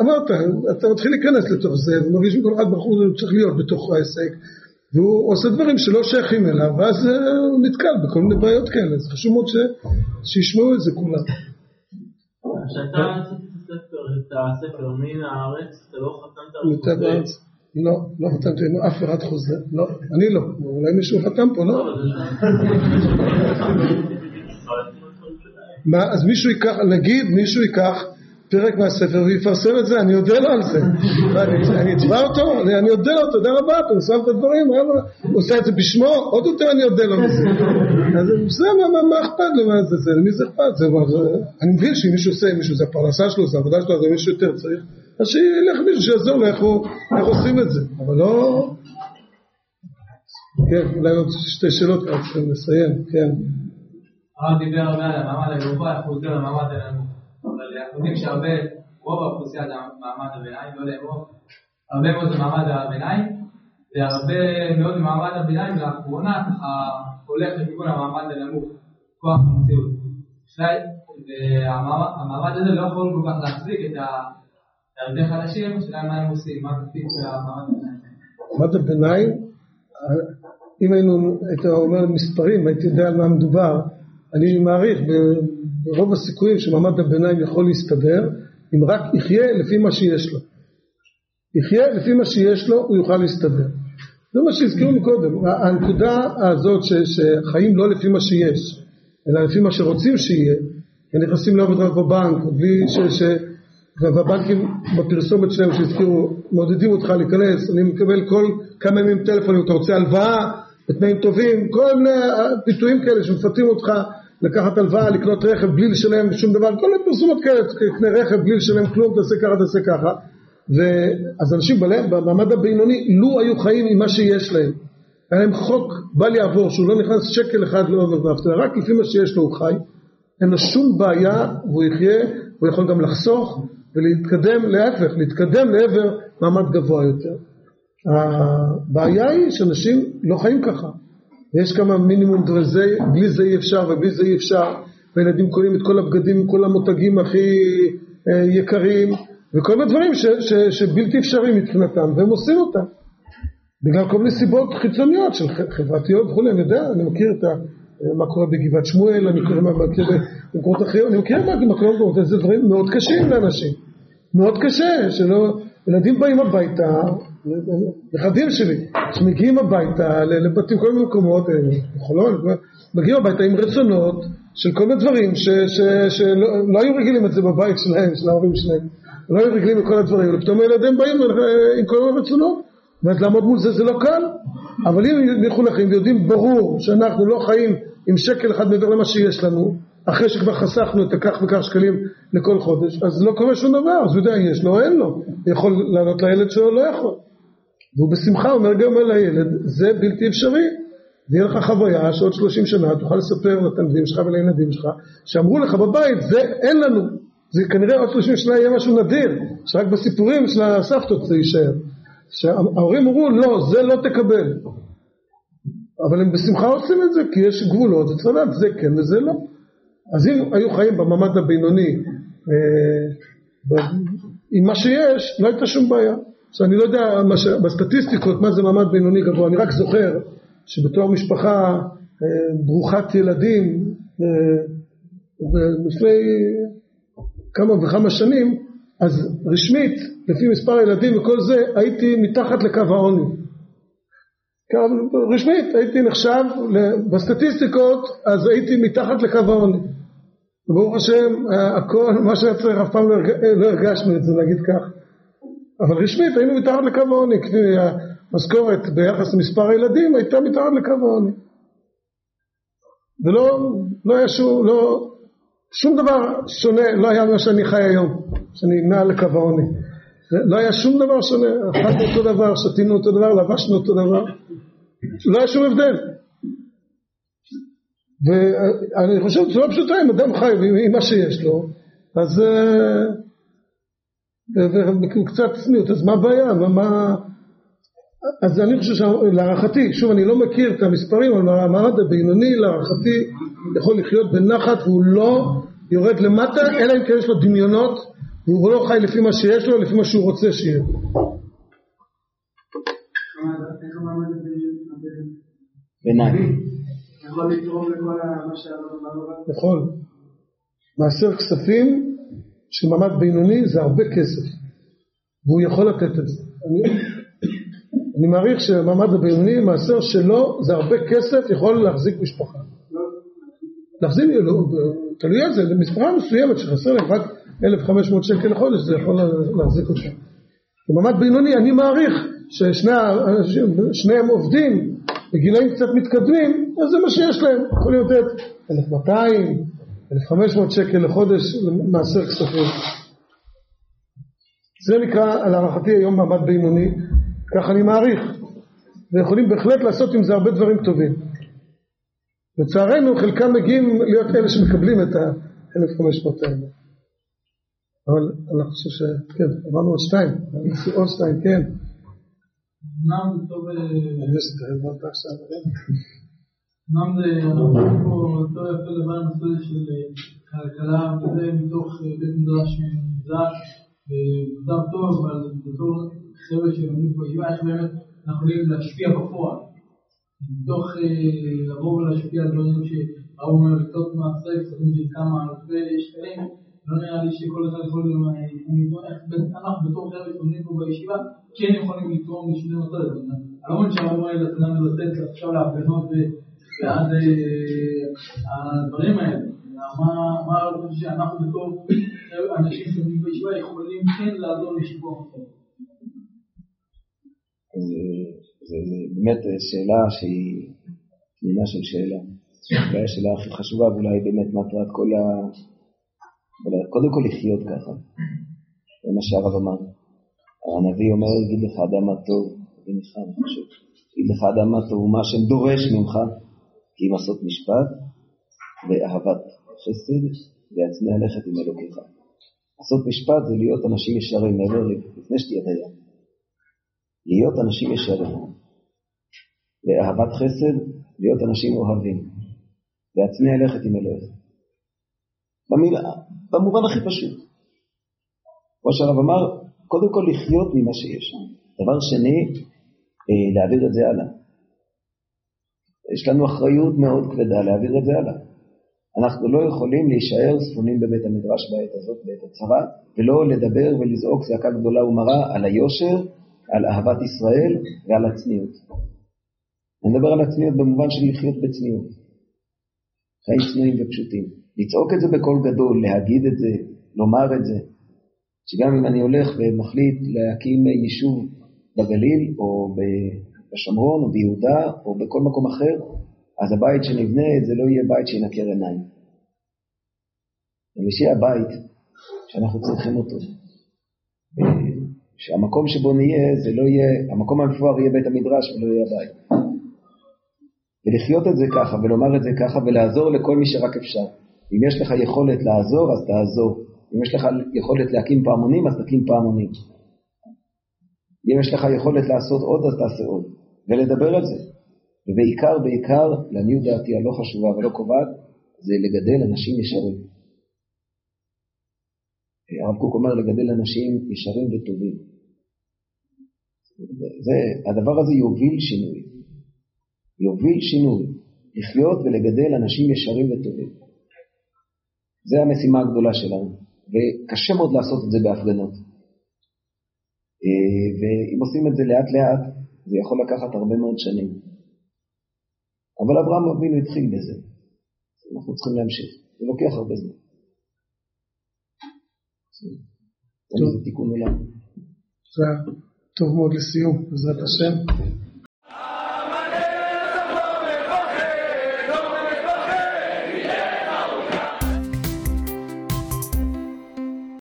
אמרת, אתה מתחיל להיכנס לתוך זה, ומרגיש שכל אחד בחור צריך להיות בתוך העסק, והוא עושה דברים שלא שייכים אליו, ואז אה, הוא נתקל בכל מיני בעיות כאלה, אז חשוב מאוד. שישמעו את זה כולם. כשאתה עשית את הספר, מן הארץ, אתה לא חתמת על חוזה. לא, לא חתמתי, אין אף אחד חוזה, לא, אני לא, אולי מישהו חתם פה, לא? מה, אז מישהו ייקח, נגיד מישהו ייקח פרק מהספר ויפרסם את זה, אני אודה לו על זה. אני- אתבע אותו? אני אודה לו, תודה רבה, אתה שם את הדברים. הוא עושה את זה בשמו, עוד יותר אני אודה לו מזה. אז זה, מה- אכפת לו, זה, זה, למי זה אכפת? זה, זה- אני מבין שאם מישהו עושה, מישהו, זה הפרנסה שלו, זה העבודה שלו, אז מישהו יותר צריך, אז שילך מישהו שיעזור לו איך עושים את זה, אבל לא... כן, אולי עוד שתי שאלות, צריכים לסיים, כן. הרב דיבר הרבה על המעמד הגבוה, הוא עוזר למעמד הנמוך. אבל אנחנו יודעים שהרבה, רוב האוכלוסייה זה מעמד הביניים, לא לאמור, הרבה מאוד זה מעמד הביניים, והרבה מאוד ממעמד הביניים לאחרונה הולך לכיוון המעמד הנמוך, כוח המציאות. והמעמד הזה לא יכול כל כך להחזיק את ה- את הרבה חלשים, השאלה מה הם עושים, מה התפקיד של המעמד הביניים. מעמד הביניים, אם היינו, היית אומר מספרים, הייתי יודע על מה מדובר, אני מעריך ברוב הסיכויים שמעמד הביניים יכול להסתדר, אם רק יחיה לפי מה שיש לו. יחיה לפי מה שיש לו, הוא יוכל להסתדר. זה מה שהזכירו לי קודם, הנקודה הזאת ש, שחיים לא לפי מה שיש, אלא לפי מה שרוצים שיהיה, הם נכנסים לעבוד רק בבנק, בלי ש... ש והבנקים בפרסומת שלהם שהזכירו, מעודדים אותך להיכנס, אני מקבל כל כמה ימים טלפון אם אתה רוצה הלוואה, בתנאים טובים, כל מיני ביטויים כאלה שמפתים אותך לקחת הלוואה, לקנות רכב בלי לשלם שום דבר, כל מיני פרסומות כאלה, תקנה רכב בלי לשלם כלום, תעשה ככה, תעשה ככה. ואז אנשים בלב, במעמד הבינוני, לו היו חיים עם מה שיש להם, היה להם חוק בל יעבור, שהוא לא נכנס שקל אחד לאוברדרפט, אלא רק לפי מה שיש לו הוא חי, אין לו שום בעיה, והוא יחיה, הוא יכול גם לחסוך ולהתקדם להפך, להתקדם לעבר מעמד גבוה יותר. הבעיה היא שאנשים לא חיים ככה. יש כמה מינימום דרזי, בלי זה אי אפשר ובלי זה אי אפשר, וילדים קונים את כל הבגדים, כל המותגים הכי אה, יקרים, וכל מיני דברים ש, ש, שבלתי אפשריים מבחינתם, והם עושים אותם. בגלל כל מיני סיבות חיצוניות של חברתיות וכולי, אני יודע, אני מכיר את ה... מה קורה בגבעת שמואל, אני מכיר מה מכיר במקומות אחרים, אני מכיר מה קורה במקומות, זה דברים מאוד קשים לאנשים, מאוד קשה, שלא, ילדים באים הביתה, נכדים שלי, שמגיעים הביתה לבתים, כל מיני מקומות, אה, בחולון, מגיעים הביתה עם רצונות של כל מיני דברים שלא לא היו רגילים את זה בבית שלהם, של ההורים שלהם, לא היו רגילים לכל הדברים, ופתאום הילדים באים אה, עם כל מיני רצונות, ואז לעמוד מול זה זה לא קל, אבל אם הם מחונכים ויודעים ברור שאנחנו לא חיים עם שקל אחד מעבר למה שיש לנו, אחרי שכבר חסכנו את הכך וכך שקלים לכל חודש, אז לא קורה שום דבר, אז הוא יודע, יש לו או אין לו, יכול לענות לילד שלו, לא יכול. והוא בשמחה אומר גם על הילד, זה בלתי אפשרי. ויהיה לך חוויה שעוד 30 שנה תוכל לספר לתלמידים שלך ולילדים שלך, שאמרו לך בבית, זה אין לנו. זה כנראה עוד 30 שנה יהיה משהו נדיר, שרק בסיפורים של הסבתות זה יישאר. שההורים אמרו, לא, זה לא תקבל. אבל הם בשמחה עושים את זה, כי יש גבולות, וצריך לדעת, זה כן וזה לא. אז אם היו חיים בממד הבינוני, אה, ב- עם מה שיש, לא הייתה שום בעיה. עכשיו אני לא יודע מה ש... בסטטיסטיקות מה זה מעמד בינוני גבוה, אני רק זוכר שבתור משפחה אה, ברוכת ילדים, אה, לפני כמה וכמה שנים, אז רשמית, לפי מספר הילדים וכל זה, הייתי מתחת לקו העוני. רשמית, הייתי נחשב, בסטטיסטיקות, אז הייתי מתחת לקו העוני. ברוך השם, אה, הכל, מה שהיה צריך, אף פעם לא לא הרגשנו את זה, נגיד כך. אבל רשמית היינו מתחת לקו העוני, כפי המשכורת ביחס למספר הילדים הייתה מתחת לקו העוני. ולא לא היה שום, לא, שום דבר שונה, לא היה ממה שאני חי היום, שאני מעל לקו העוני. לא היה שום דבר שונה, אכלנו אותו דבר, שתינו אותו דבר, לבשנו אותו דבר, לא היה שום הבדל. ואני חושב בצורה פשוטה, אם אדם חי עם מה שיש לו, אז אה, וקצת צניעות, אז מה הבעיה? מה, מה... אז אני חושב שלהערכתי, שוב אני לא מכיר את המספרים, אבל המעמד הבינוני להערכתי יכול לחיות בנחת והוא לא יורד למטה, אלא אם כן יש לו דמיונות והוא לא חי לפי מה שיש לו, לפי מה שהוא רוצה שיהיה. איך המעמד ביניים. יכול לתרום לכל מה שהיה לנו יכול. מעשר כספים של מעמד בינוני זה הרבה כסף, והוא יכול לתת את זה. אני, אני מעריך שהמעמד הבינוני, מעשר שלו, זה הרבה כסף, יכול להחזיק משפחה. להחזיק, לא, תלוי על זה, למשפחה מסוימת שחסר להם רק 1,500 שקל לחודש, זה יכול להחזיק אותה. במעמד בינוני אני מעריך ששניהם עובדים בגילאים קצת מתקדמים, אז זה מה שיש להם, יכולים לתת 1,200, 1,500 שקל לחודש מעשר כספים. זה נקרא להערכתי היום מעמד בינוני, כך אני מעריך, ויכולים בהחלט לעשות עם זה הרבה דברים טובים. לצערנו חלקם מגיעים להיות אלה שמקבלים את ה-1500 האלה. אבל אני חושב שכן, עברנו עוד שתיים, עוד שתיים, כן. אמנם טוב, כן. אמנם זה, טוב יפה לדבר על נושא של כלכלה וזה מתוך בית מדרש מזרח, וכתב טוב, אבל בתור חבר'ה שלומדים פה ישיבה, איך באמת אנחנו יכולים להשפיע בפועל. מתוך לבוא ולהשפיע על דברים שהרב אומר לקצות מעשי כספים של כמה אלפי שקלים, לא נראה לי שכל אחד יכול, אנחנו בתור חבר'ה שלומדים פה בישיבה, כן יכולים לתרום לשני מצבים. אני לא אומר שהרב אומר לנו לתת עכשיו להפגנות ועד הדברים האלה. מה חושב שאנחנו בתור אנשים שלומדים בישיבה יכולים כן לעזור לשיפור המצב. זה באמת שאלה שהיא פנינה של שאלה. אולי השאלה הכי חשובה ואולי באמת מטרת כל ה... קודם כל לחיות ככה. זה מה שהרב אמר. הנביא אומר, יגיד לך אדם מה טוב, יגיד לך אדם מה טוב, מה שדורש ממך, כי אם לעשות משפט ואהבת חסד ויצמא ללכת עם אלוקיך. לעשות משפט זה להיות אנשים ישרים מעבר לפני שתהיה דיין. להיות אנשים ישרים. ואהבת חסד, להיות אנשים אוהבים. להצמיע ללכת עם אלוהיך. במילה, במובן הכי פשוט. כמו שהרב אמר, קודם כל לחיות ממה שיש. דבר שני, אה, להעביר את זה הלאה. יש לנו אחריות מאוד כבדה להעביר את זה הלאה. אנחנו לא יכולים להישאר ספונים בבית המדרש בעת הזאת, בעת הצרה, ולא לדבר ולזעוק זעקה גדולה ומרה על היושר, על אהבת ישראל ועל הצניעות. אני מדבר על הצניעות במובן של לחיות בצניעות. חיים צנועים ופשוטים. לצעוק את זה בקול גדול, להגיד את זה, לומר את זה. שגם אם אני הולך ומחליט להקים יישוב בגליל, או בשומרון, או ביהודה, או בכל מקום אחר, אז הבית שנבנה זה לא יהיה בית שינקר עיניים. זה שיהיה הבית שאנחנו צריכים אותו. שהמקום שבו נהיה, זה לא יהיה, המקום המפואר יהיה בית המדרש ולא יהיה הבית. ולחיות את זה ככה, ולומר את זה ככה, ולעזור לכל מי שרק אפשר. אם יש לך יכולת לעזור, אז תעזור. אם יש לך יכולת להקים פעמונים, אז תקים פעמונים. אם יש לך יכולת לעשות עוד, אז תעשה עוד. ולדבר על זה. ובעיקר, בעיקר, לעניות דעתי הלא חשובה ולא קובעת, זה לגדל אנשים ישרים. הרב קוק אומר לגדל אנשים ישרים וטובים. זה, הדבר הזה יוביל שינוי. יוביל שינוי. לחיות ולגדל אנשים ישרים וטובים. זה המשימה הגדולה שלנו, וקשה מאוד לעשות את זה בהפגנות. ואם עושים את זה לאט לאט, זה יכול לקחת הרבה מאוד שנים. אבל אברהם אבינו התחיל בזה. אנחנו צריכים להמשיך. זה לוקח הרבה זמן. זה תיקון עולם. טוב מאוד לסיום, בעזרת השם.